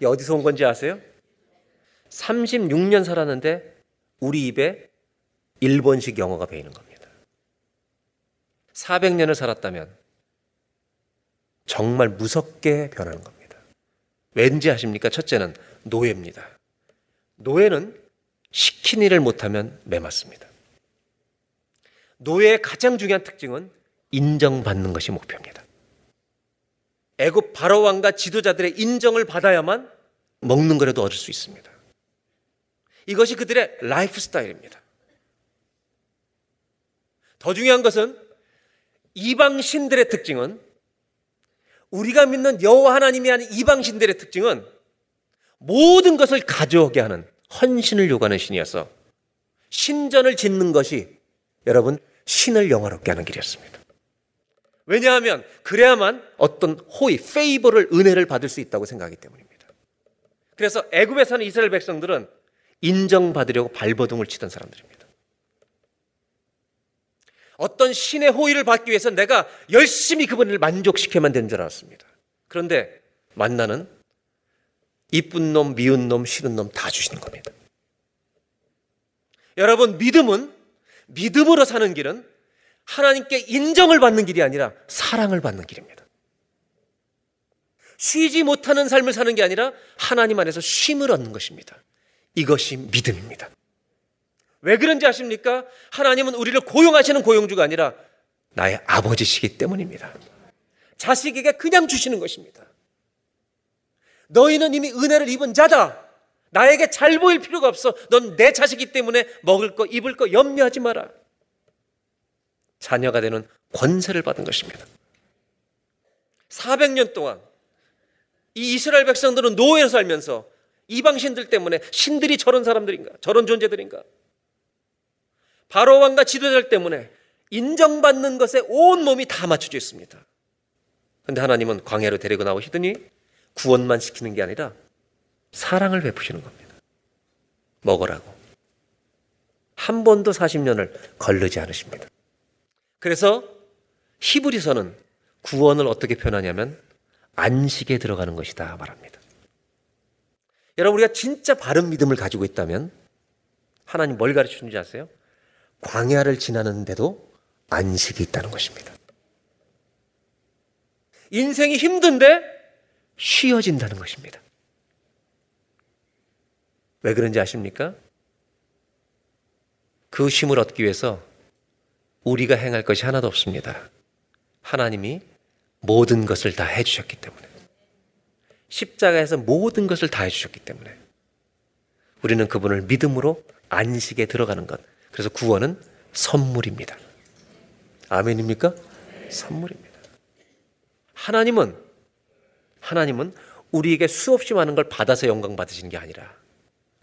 이 어디서 온 건지 아세요? 36년 살았는데 우리 입에 일본식 영어가 배이는 겁니다. 400년을 살았다면 정말 무섭게 변하는 겁니다. 왠지 아십니까? 첫째는 노예입니다. 노예는 시킨 일을 못하면 매맞습니다. 노예의 가장 중요한 특징은 인정받는 것이 목표입니다. 애굽 바로 왕과 지도자들의 인정을 받아야만 먹는 거라도 얻을 수 있습니다. 이것이 그들의 라이프 스타일입니다. 더 중요한 것은 이방 신들의 특징은 우리가 믿는 여호와 하나님이 하는 이방 신들의 특징은 모든 것을 가져오게 하는 헌신을 요구하는 신이어서 신전을 짓는 것이 여러분 신을 영화롭게 하는 길이었습니다. 왜냐하면 그래야만 어떤 호의, 페이버를 은혜를 받을 수 있다고 생각하기 때문입니다. 그래서 애굽에 사는 이스라엘 백성들은 인정받으려고 발버둥을 치던 사람들입니다. 어떤 신의 호의를 받기 위해서 내가 열심히 그분을 만족시켜야만 되는 줄 알았습니다. 그런데 만나는 이쁜 놈, 미운 놈, 싫은 놈 다 주시는 겁니다. 여러분, 믿음은 믿음으로 사는 길은 하나님께 인정을 받는 길이 아니라 사랑을 받는 길입니다. 쉬지 못하는 삶을 사는 게 아니라 하나님 안에서 쉼을 얻는 것입니다. 이것이 믿음입니다. 왜 그런지 아십니까? 하나님은 우리를 고용하시는 고용주가 아니라 나의 아버지시기 때문입니다. 자식에게 그냥 주시는 것입니다. 너희는 이미 은혜를 입은 자다. 나에게 잘 보일 필요가 없어. 넌 내 자식이기 때문에 먹을 거, 입을 거 염려하지 마라. 자녀가 되는 권세를 받은 것입니다. 400년 동안 이 이스라엘 백성들은 노예로 살면서 이방신들 때문에 신들이 저런 사람들인가? 저런 존재들인가? 바로 왕과 지도자들 때문에 인정받는 것에 온 몸이 다 맞춰져 있습니다. 근데 하나님은 광야로 데리고 나오시더니 구원만 시키는 게 아니라 사랑을 베푸시는 겁니다. 먹으라고. 한 번도 40년을 걸르지 않으십니다. 그래서 히브리서는 구원을 어떻게 표현하냐면 안식에 들어가는 것이다 말합니다. 여러분 우리가 진짜 바른 믿음을 가지고 있다면 하나님 뭘 가르쳐 주는지 아세요? 광야를 지나는데도 안식이 있다는 것입니다. 인생이 힘든데 쉬어진다는 것입니다. 왜 그런지 아십니까? 그 쉼을 얻기 위해서 우리가 행할 것이 하나도 없습니다. 하나님이 모든 것을 다 해주셨기 때문에. 십자가에서 모든 것을 다 해주셨기 때문에. 우리는 그분을 믿음으로 안식에 들어가는 것. 그래서 구원은 선물입니다. 아멘입니까? 선물입니다. 하나님은, 하나님은 우리에게 수없이 많은 걸 받아서 영광 받으시는 게 아니라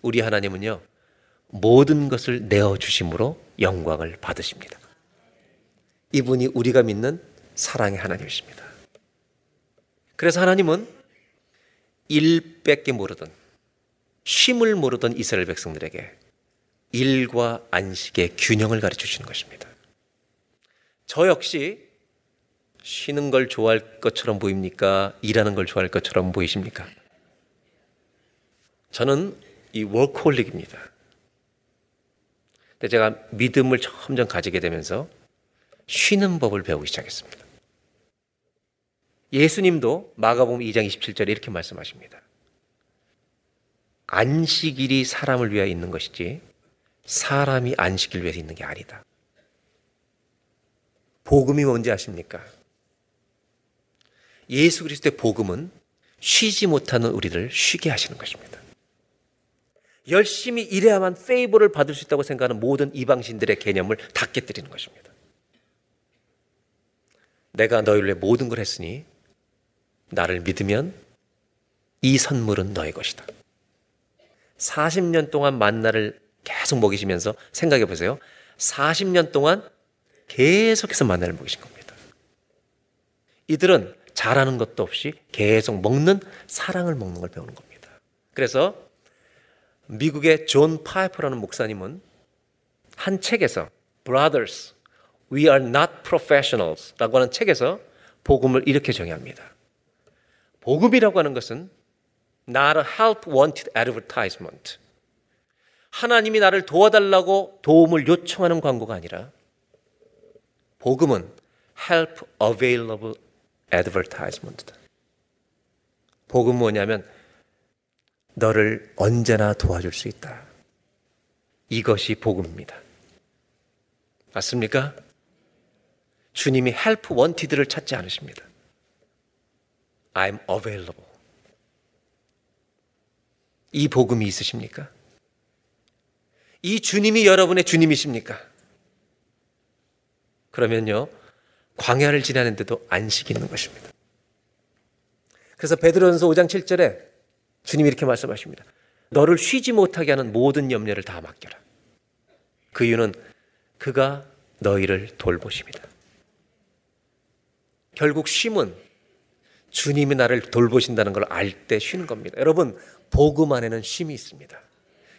우리 하나님은요, 모든 것을 내어주심으로 영광을 받으십니다. 이분이 우리가 믿는 사랑의 하나님이십니다. 그래서 하나님은 일밖에 모르던 쉼을 모르던 이스라엘 백성들에게 일과 안식의 균형을 가르쳐 주시는 것입니다. 저 역시 쉬는 걸 좋아할 것처럼 보입니까? 일하는 걸 좋아할 것처럼 보이십니까? 저는 이 워크홀릭입니다. 근데 제가 믿음을 점점 가지게 되면서 쉬는 법을 배우기 시작했습니다. 예수님도 마가복음 2장 27절에 이렇게 말씀하십니다. 안식일이 사람을 위하여 있는 것이지 사람이 안식일 위해서 있는 게 아니다. 복음이 뭔지 아십니까? 예수 그리스도의 복음은 쉬지 못하는 우리를 쉬게 하시는 것입니다. 열심히 일해야만 페이버를 받을 수 있다고 생각하는 모든 이방신들의 개념을 다 깨뜨리는 것입니다. 내가 너희를 위해 모든 걸 했으니 나를 믿으면 이 선물은 너의 것이다. 40년 동안 만나를 계속 먹이시면서 생각해 보세요. 40년 동안 계속해서 만나를 먹이신 겁니다. 이들은 잘하는 것도 없이 계속 먹는 사랑을 먹는 걸 배우는 겁니다. 그래서 미국의 존 파이퍼라는 목사님은 한 책에서 Brothers, We are not professionals 라고 하는 책에서 복음을 이렇게 정의합니다. 복음이라고 하는 것은 not a help wanted advertisement. 하나님이 나를 도와달라고 도움을 요청하는 광고가 아니라 복음은 help available advertisement. 복음 뭐냐면 너를 언제나 도와줄 수 있다. 이것이 복음입니다. 맞습니까? 주님이 help wanted를 찾지 않으십니다. I'm available. 이 복음이 있으십니까? 이 주님이 여러분의 주님이십니까? 그러면요. 광야를 지나는데도 안식이 있는 것입니다. 그래서 베드로전서 5장 7절에 주님이 이렇게 말씀하십니다. 너를 쉬지 못하게 하는 모든 염려를 다 맡겨라. 그 이유는 그가 너희를 돌보십니다. 결국 쉼은 주님이 나를 돌보신다는 걸 알 때 쉬는 겁니다. 여러분, 복음 안에는 쉼이 있습니다.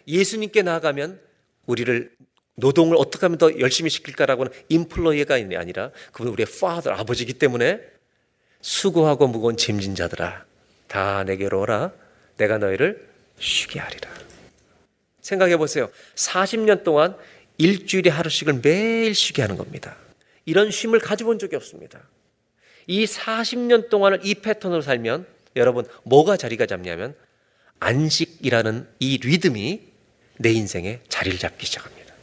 예수님께 나아가면 우리를 노동을 어떻게 하면 더 열심히 시킬까라고는 인플로이가 아니라 그분 우리의 파더 아버지이기 때문에 수고하고 무거운 짐진 자들아 다 내게로 오라 내가 너희를 쉬게 하리라. 생각해 보세요. 40년 동안 일주일에 하루씩을 매일 쉬게 하는 겁니다. 이런 쉼을 가져본 적이 없습니다. 이 40년 동안을 이 패턴으로 살면 여러분 뭐가 자리가 잡냐면 안식이라는 이 리듬이 내 인생에 자리를 잡기 시작합니다.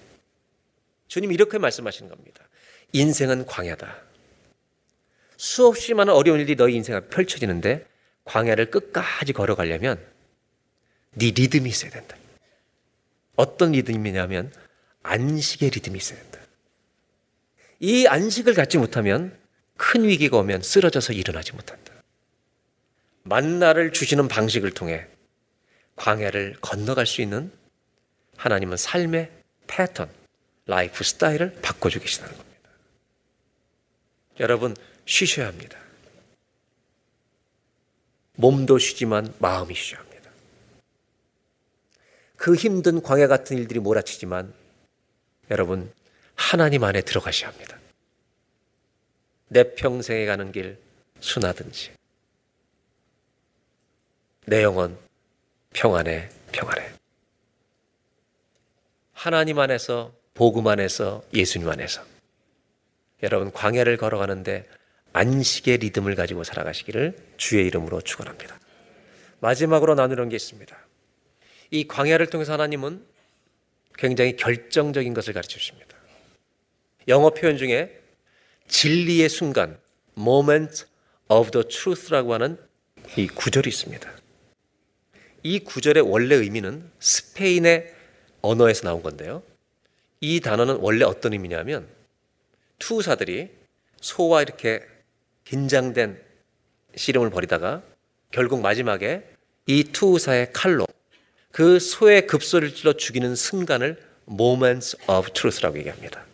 주님 이렇게 말씀하시는 겁니다. 인생은 광야다. 수없이 많은 어려운 일이 너희 인생 앞에 펼쳐지는데 광야를 끝까지 걸어가려면 네 리듬이 있어야 된다. 어떤 리듬이냐면 안식의 리듬이 있어야 된다. 이 안식을 갖지 못하면 큰 위기가 오면 쓰러져서 일어나지 못한다. 만나를 주시는 방식을 통해 광야를 건너갈 수 있는 하나님은 삶의 패턴, 라이프 스타일을 바꿔주고 계시다는 겁니다. 여러분, 쉬셔야 합니다. 몸도 쉬지만 마음이 쉬어야 합니다. 그 힘든 광야 같은 일들이 몰아치지만 여러분, 하나님 안에 들어가셔야 합니다. 내 평생에 가는 길 순하든지 내 영혼 평안해 평안해 하나님 안에서 복음 안에서 예수님 안에서 여러분 광야를 걸어가는데 안식의 리듬을 가지고 살아가시기를 주의 이름으로 축원합니다. 마지막으로 나누는 게 있습니다. 이 광야를 통해서 하나님은 굉장히 결정적인 것을 가르쳐 주십니다. 영어 표현 중에 진리의 순간, moment of the truth라고 하는 이 구절이 있습니다. 이 구절의 원래 의미는 스페인의 언어에서 나온 건데요. 이 단어는 원래 어떤 의미냐면 투사들이 소와 이렇게 긴장된 씨름을 벌이다가 결국 마지막에 이 투사의 칼로 그 소의 급소를 찔러 죽이는 순간을 moments of truth라고 얘기합니다.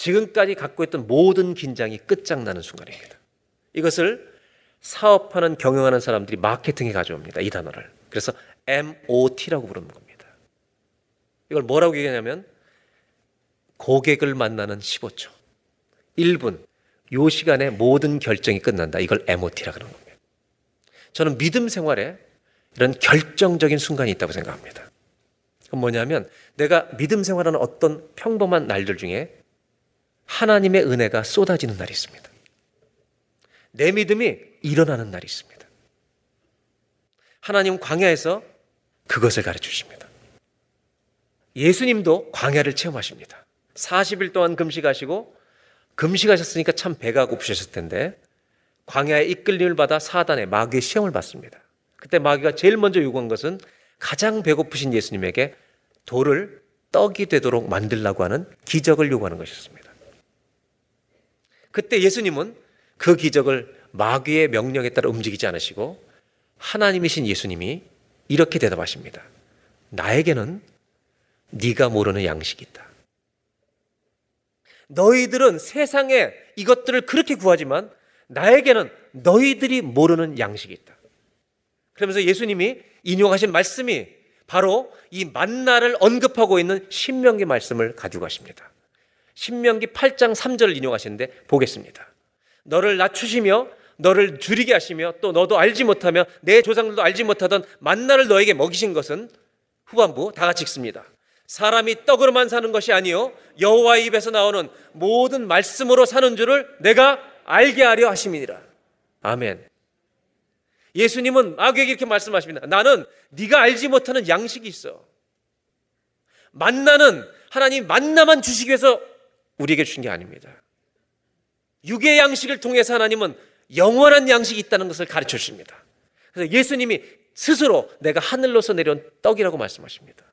지금까지 갖고 있던 모든 긴장이 끝장나는 순간입니다. 이것을 사업하는 경영하는 사람들이 마케팅에 가져옵니다. 이 단어를. 그래서 MOT라고 부르는 겁니다. 이걸 뭐라고 얘기하냐면 고객을 만나는 15초. 1분. 요 시간에 모든 결정이 끝난다. 이걸 MOT라 그러는 겁니다. 저는 믿음 생활에 이런 결정적인 순간이 있다고 생각합니다. 그건 뭐냐면 내가 믿음 생활하는 어떤 평범한 날들 중에 하나님의 은혜가 쏟아지는 날이 있습니다. 내 믿음이 일어나는 날이 있습니다. 하나님 광야에서 그것을 가르쳐 주십니다. 예수님도 광야를 체험하십니다. 40일 동안 금식하시고 금식하셨으니까 참 배가 고프셨을 텐데 광야의 이끌림을 받아 사단의 마귀의 시험을 받습니다. 그때 마귀가 제일 먼저 요구한 것은 가장 배고프신 예수님에게 돌을 떡이 되도록 만들라고 하는 기적을 요구하는 것이었습니다. 그때 예수님은 그 기적을 마귀의 명령에 따라 움직이지 않으시고 하나님이신 예수님이 이렇게 대답하십니다. 나에게는 네가 모르는 양식이 있다. 너희들은 세상에 이것들을 그렇게 구하지만 나에게는 너희들이 모르는 양식이 있다. 그러면서 예수님이 인용하신 말씀이 바로 이 만나를 언급하고 있는 신명기 말씀을 가지고 가십니다. 신명기 8장 3절을 인용하시는데 보겠습니다. 너를 낮추시며 너를 줄이게 하시며 또 너도 알지 못하며 내 조상들도 알지 못하던 만나를 너에게 먹이신 것은 후반부 다 같이 읽습니다. 사람이 떡으로만 사는 것이 아니요 여호와 입에서 나오는 모든 말씀으로 사는 줄을 내가 알게 하려 하심이니라. 아멘. 예수님은 마귀에게 이렇게 말씀하십니다. 나는 네가 알지 못하는 양식이 있어. 만나는 하나님 만나만 주시기 위해서 우리에게 주신 게 아닙니다. 육의 양식을 통해서 하나님은 영원한 양식이 있다는 것을 가르쳐 주십니다. 그래서 예수님이 스스로 내가 하늘로서 내려온 떡이라고 말씀하십니다.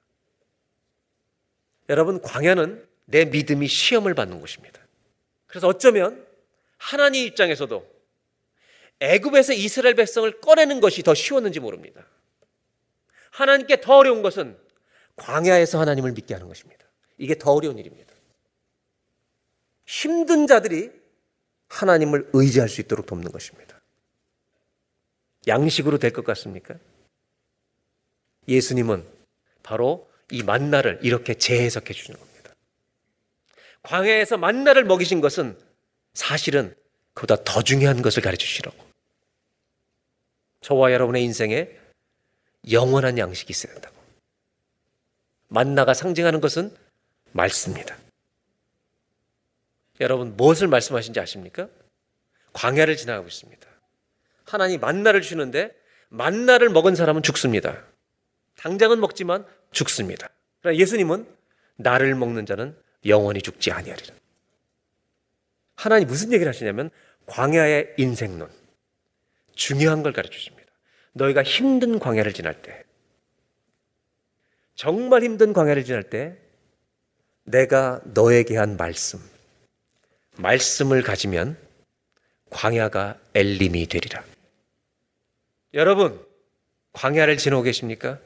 여러분, 광야는 내 믿음이 시험을 받는 곳입니다. 그래서 어쩌면 하나님 입장에서도 애굽에서 이스라엘 백성을 꺼내는 것이 더 쉬웠는지 모릅니다. 하나님께 더 어려운 것은 광야에서 하나님을 믿게 하는 것입니다. 이게 더 어려운 일입니다. 힘든 자들이 하나님을 의지할 수 있도록 돕는 것입니다. 양식으로 될 것 같습니까? 예수님은 바로 이 만나를 이렇게 재해석해 주시는 겁니다. 광야에서 만나를 먹이신 것은 사실은 그보다 더 중요한 것을 가르쳐 주시라고. 저와 여러분의 인생에 영원한 양식이 있어야 된다고. 만나가 상징하는 것은 말씀입니다. 여러분 무엇을 말씀하신지 아십니까? 광야를 지나가고 있습니다. 하나님 만나를 주는데 만나를 먹은 사람은 죽습니다. 당장은 먹지만 죽습니다. 그러나 예수님은 나를 먹는 자는 영원히 죽지 아니하리라. 하나님 무슨 얘기를 하시냐면 광야의 인생론 중요한 걸 가르쳐 주십니다. 너희가 힘든 광야를 지날 때 정말 힘든 광야를 지날 때 내가 너에게 한 말씀 말씀을 가지면 광야가 엘림이 되리라. 여러분, 광야를 지나고 계십니까?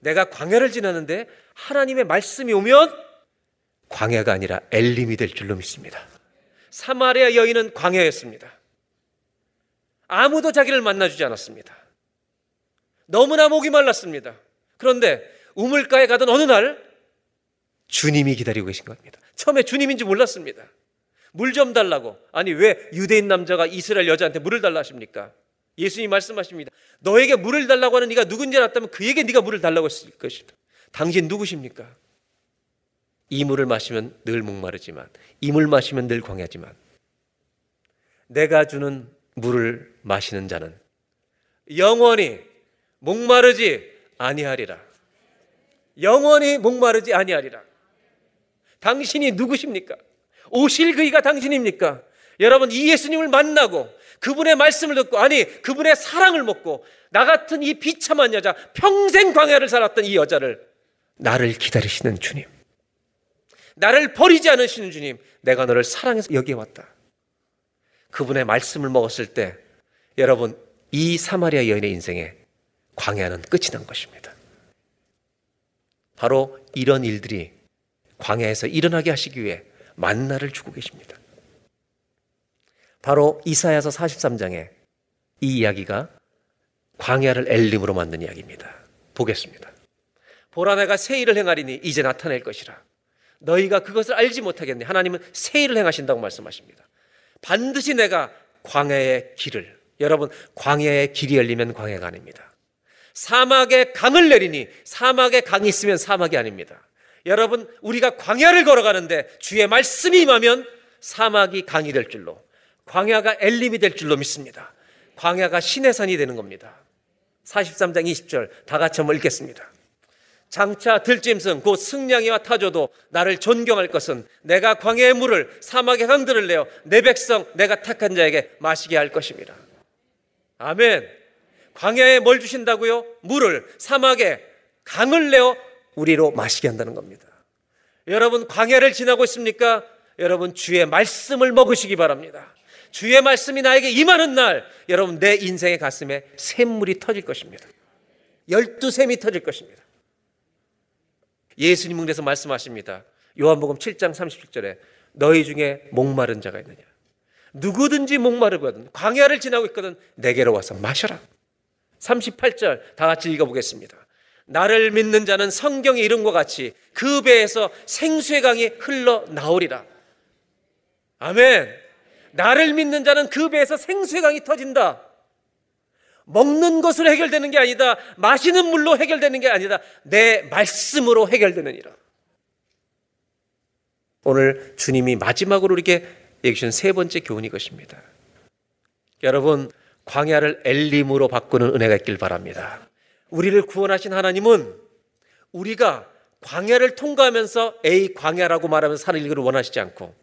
내가 광야를 지나는데 하나님의 말씀이 오면 광야가 아니라 엘림이 될 줄로 믿습니다. 사마리아 여인은 광야였습니다. 아무도 자기를 만나주지 않았습니다. 너무나 목이 말랐습니다. 그런데 우물가에 가던 어느 날 주님이 기다리고 계신 겁니다. 처음에 주님인지 몰랐습니다. 물 좀 달라고. 아니, 왜 유대인 남자가 이스라엘 여자한테 물을 달라 하십니까? 예수님 말씀하십니다. 너에게 물을 달라고 하는 네가 누군지 알았다면 그에게 네가 물을 달라고 했을 것이다. 당신 누구십니까? 이 물을 마시면 늘 목마르지만 이 물 마시면 늘 광야지만 내가 주는 물을 마시는 자는 영원히 목마르지 아니하리라. 영원히 목마르지 아니하리라. 당신이 누구십니까? 오실 그이가 당신입니까? 여러분 이 예수님을 만나고 그분의 말씀을 듣고 아니 그분의 사랑을 먹고 나 같은 이 비참한 여자 평생 광야를 살았던 이 여자를 나를 기다리시는 주님. 나를 버리지 않으시는 주님 내가 너를 사랑해서 여기에 왔다. 그분의 말씀을 먹었을 때 여러분 이 사마리아 여인의 인생에 광야는 끝이 난 것입니다. 바로 이런 일들이 광야에서 일어나게 하시기 위해 만나를 주고 계십니다. 바로 이사야서 43장에 이 이야기가 광야를 엘림으로 만든 이야기입니다. 보겠습니다. 보라 내가 새 일을 행하리니 이제 나타낼 것이라. 너희가 그것을 알지 못하겠네. 하나님은 새 일을 행하신다고 말씀하십니다. 반드시 내가 광야의 길을 여러분 광야의 길이 열리면 광야가 아닙니다. 사막에 강을 내리니 사막에 강이 있으면 사막이 아닙니다. 여러분 우리가 광야를 걸어가는데 주의 말씀이 임하면 사막이 강이 될 줄로 광야가 엘림이 될 줄로 믿습니다. 광야가 신의 산이 되는 겁니다. 43장 20절 다 같이 한번 읽겠습니다. 장차 들짐승 곧 승냥이와 타조도 나를 존경할 것은 내가 광야의 물을 사막의 강들을 내어 내 백성 내가 택한 자에게 마시게 할 것입니다. 아멘. 광야에 뭘 주신다고요? 물을 사막에 강을 내어 우리로 마시게 한다는 겁니다. 여러분 광야를 지나고 있습니까? 여러분 주의 말씀을 먹으시기 바랍니다. 주의 말씀이 나에게 임하는 날 여러분 내 인생의 가슴에 샘물이 터질 것입니다. 열두 샘이 터질 것입니다. 예수님은 그래서 말씀하십니다. 요한복음 7장 37절에 너희 중에 목마른 자가 있느냐? 누구든지 목마르거든 광야를 지나고 있거든 내게로 와서 마셔라. 38절 다 같이 읽어보겠습니다. 나를 믿는 자는 성경의 이름과 같이 그 배에서 생수의 강이 흘러 나오리라. 아멘. 나를 믿는 자는 그 배에서 생수의 강이 터진다. 먹는 것으로 해결되는 게 아니다. 마시는 물로 해결되는 게 아니다. 내 말씀으로 해결되느니라. 오늘 주님이 마지막으로 우리에게 얘기 주신 세 번째 교훈이 것입니다. 여러분, 광야를 엘림으로 바꾸는 은혜가 있길 바랍니다. 우리를 구원하신 하나님은 우리가 광야를 통과하면서 에이 광야라고 말하면서 사는 일을 원하시지 않고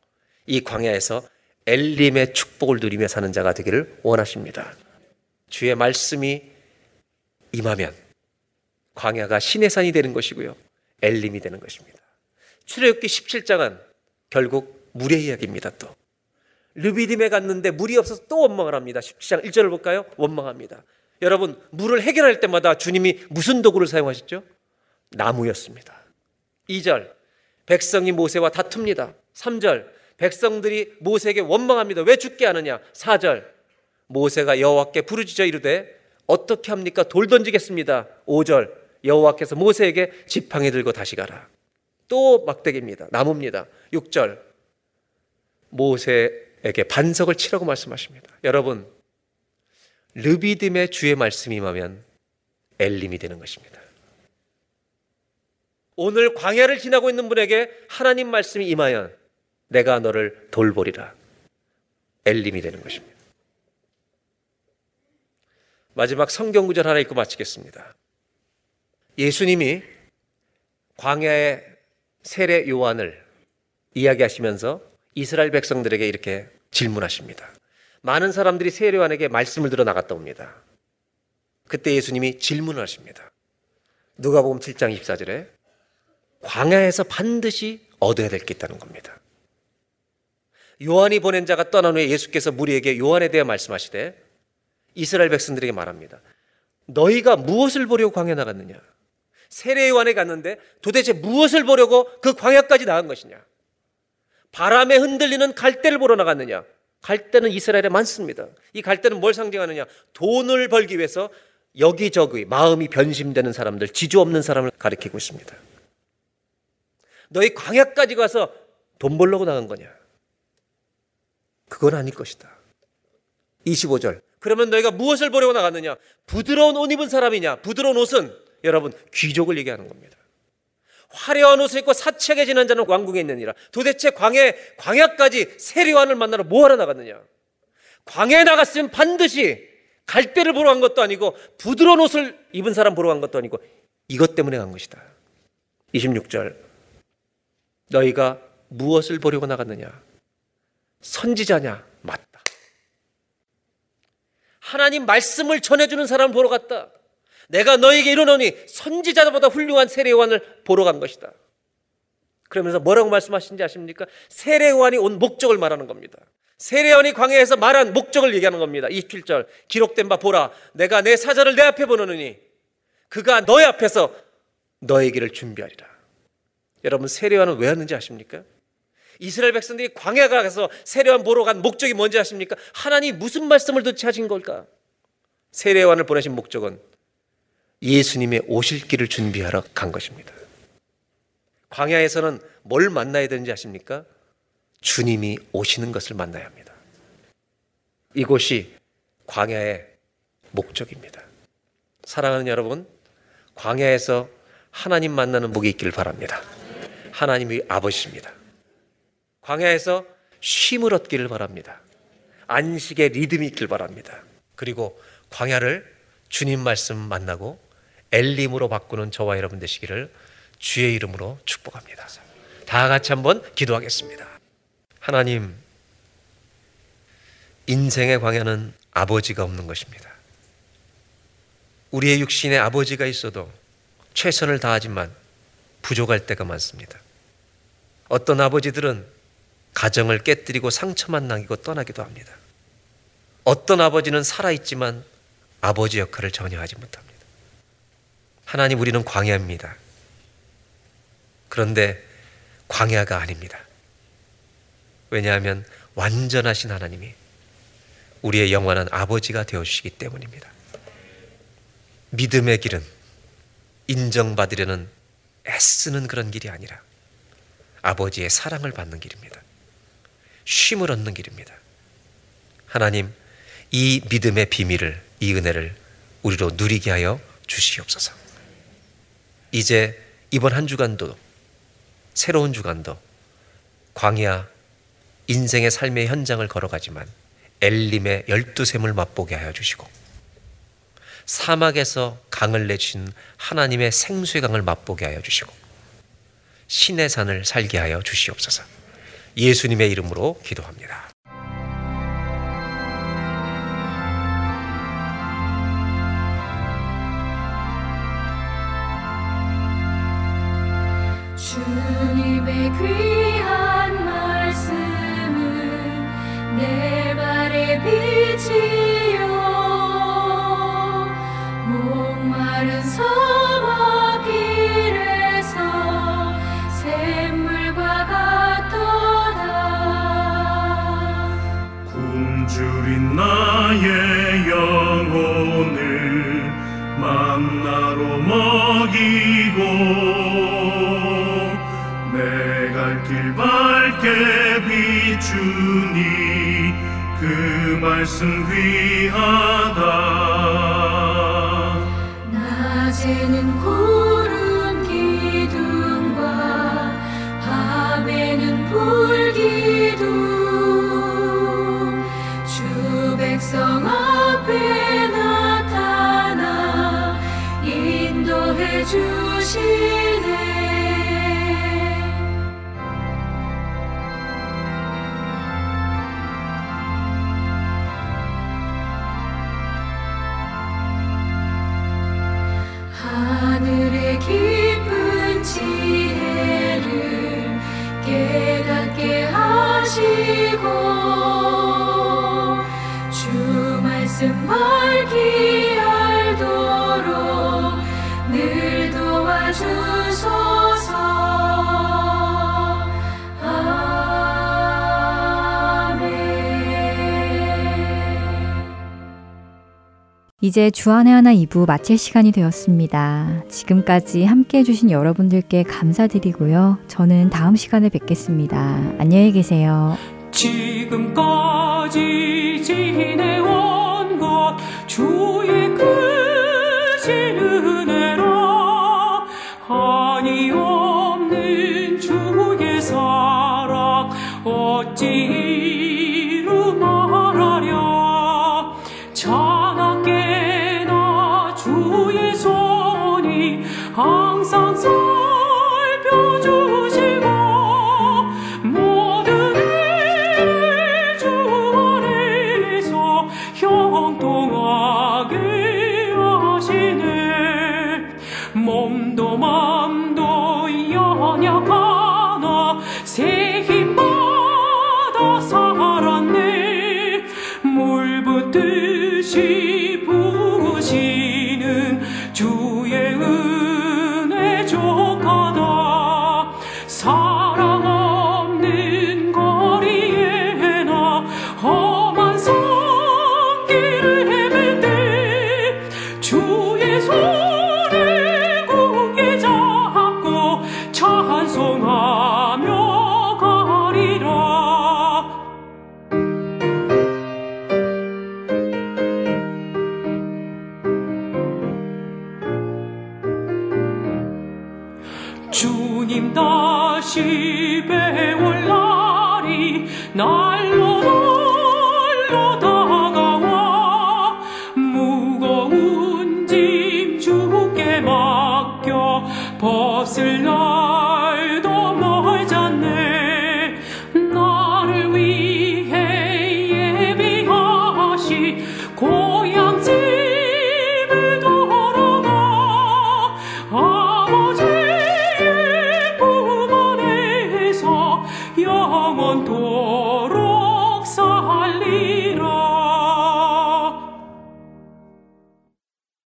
이 광야에서 엘림의 축복을 누리며 사는 자가 되기를 원하십니다. 주의 말씀이 임하면 광야가 신의 산이 되는 것이고요. 엘림이 되는 것입니다. 출애굽기 17장은 결국 물의 이야기입니다. 또 르비딤에 갔는데 물이 없어서 또 원망을 합니다. 17장 1절을 볼까요? 원망합니다. 여러분 물을 해결할 때마다 주님이 무슨 도구를 사용하셨죠? 나무였습니다. 2절 백성이 모세와 다툽니다. 3절 백성들이 모세에게 원망합니다. 왜 죽게 하느냐? 4절 모세가 여호와께 부르짖어 이르되 어떻게 합니까? 돌 던지겠습니다. 5절 여호와께서 모세에게 지팡이 들고 다시 가라. 또 막대기입니다. 나무입니다. 6절 모세에게 반석을 치라고 말씀하십니다. 여러분 르비딤의 주의 말씀이 임하면 엘림이 되는 것입니다. 오늘 광야를 지나고 있는 분에게 하나님 말씀이 임하여 내가 너를 돌보리라. 엘림이 되는 것입니다. 마지막 성경 구절 하나 읽고 마치겠습니다. 예수님이 광야의 세례 요한을 이야기하시면서 이스라엘 백성들에게 이렇게 질문하십니다. 많은 사람들이 세례 요한에게 말씀을 들어 나갔다 옵니다. 그때 예수님이 질문을 하십니다. 누가복음 7장 24절에 광야에서 반드시 얻어야 될 게 있다는 겁니다. 요한이 보낸 자가 떠난 후에 예수께서 무리에게 요한에 대해 말씀하시되 이스라엘 백성들에게 말합니다. 너희가 무엇을 보려고 광야 나갔느냐? 세례 요한에 갔는데 도대체 무엇을 보려고 그 광야까지 나간 것이냐? 바람에 흔들리는 갈대를 보러 나갔느냐? 갈대는 이스라엘에 많습니다. 이 갈대는 뭘 상징하느냐? 돈을 벌기 위해서 여기저기 마음이 변심되는 사람들, 지주 없는 사람을 가리키고 있습니다. 너희 광야까지 가서 돈 벌려고 나간 거냐? 그건 아닐 것이다. 25절. 그러면 너희가 무엇을 보려고 나갔느냐? 부드러운 옷 입은 사람이냐? 부드러운 옷은 여러분 귀족을 얘기하는 겁니다. 화려한 옷을 입고 사치하게 지난 자는 왕궁에 있느니라. 도대체 광야 광야까지 세례관을 만나러 뭐하러 나갔느냐? 광야에 나갔으면 반드시 갈대를 보러 간 것도 아니고 부드러운 옷을 입은 사람 보러 간 것도 아니고 이것 때문에 간 것이다. 26절. 너희가 무엇을 보려고 나갔느냐? 선지자냐? 맞다. 하나님 말씀을 전해주는 사람을 보러 갔다. 내가 너에게 이르노니 선지자보다 훌륭한 세례요한을 보러 간 것이다. 그러면서 뭐라고 말씀하신지 아십니까? 세례요한이 온 목적을 말하는 겁니다. 세례요한이 광야에서 말한 목적을 얘기하는 겁니다. 27절 기록된 바 보라 내가 내 사자를 내 앞에 보내느니 그가 너의 앞에서 너의 길을 준비하리라. 여러분 세례요한은 왜 왔는지 아십니까? 이스라엘 백성들이 광야 가서 세례요한 보러 간 목적이 뭔지 아십니까? 하나님 무슨 말씀을 도대체 하신 걸까? 세례요한을 보내신 목적은 예수님의 오실 길을 준비하러 간 것입니다. 광야에서는 뭘 만나야 되는지 아십니까? 주님이 오시는 것을 만나야 합니다. 이곳이 광야의 목적입니다. 사랑하는 여러분, 광야에서 하나님 만나는 복이 있기를 바랍니다. 하나님이 아버지입니다. 광야에서 쉼을 얻기를 바랍니다. 안식의 리듬이 있길 바랍니다. 그리고 광야를 주님 말씀 만나고 엘림으로 바꾸는 저와 여러분 되시기를 주의 이름으로 축복합니다. 다 같이 한번 기도하겠습니다. 하나님, 인생의 광야는 아버지가 없는 것입니다. 우리의 육신에 아버지가 있어도 최선을 다하지만 부족할 때가 많습니다. 어떤 아버지들은 가정을 깨뜨리고 상처만 남기고 떠나기도 합니다. 어떤 아버지는 살아있지만 아버지 역할을 전혀 하지 못합니다. 하나님 우리는 광야입니다. 그런데 광야가 아닙니다. 왜냐하면 완전하신 하나님이 우리의 영원한 아버지가 되어주시기 때문입니다. 믿음의 길은 인정받으려는 애쓰는 그런 길이 아니라 아버지의 사랑을 받는 길입니다. 쉼을 얻는 길입니다. 하나님, 이 믿음의 비밀을, 이 은혜를 우리로 누리게 하여 주시옵소서. 이제 이번 한 주간도, 새로운 주간도, 광야, 인생의 삶의 현장을 걸어가지만 엘림의 열두 샘을 맛보게 하여 주시고, 사막에서 강을 내신 하나님의 생수의 강을 맛보게 하여 주시고, 신의 산을 살게 하여 주시옵소서. 예수님의 이름으로 기도합니다. 이제 주안의 하나 2부 마칠 시간이 되었습니다. 지금까지 함께 해주신 여러분들께 감사드리고요. 저는 다음 시간에 뵙겠습니다. 안녕히 계세요. 지금까지 지내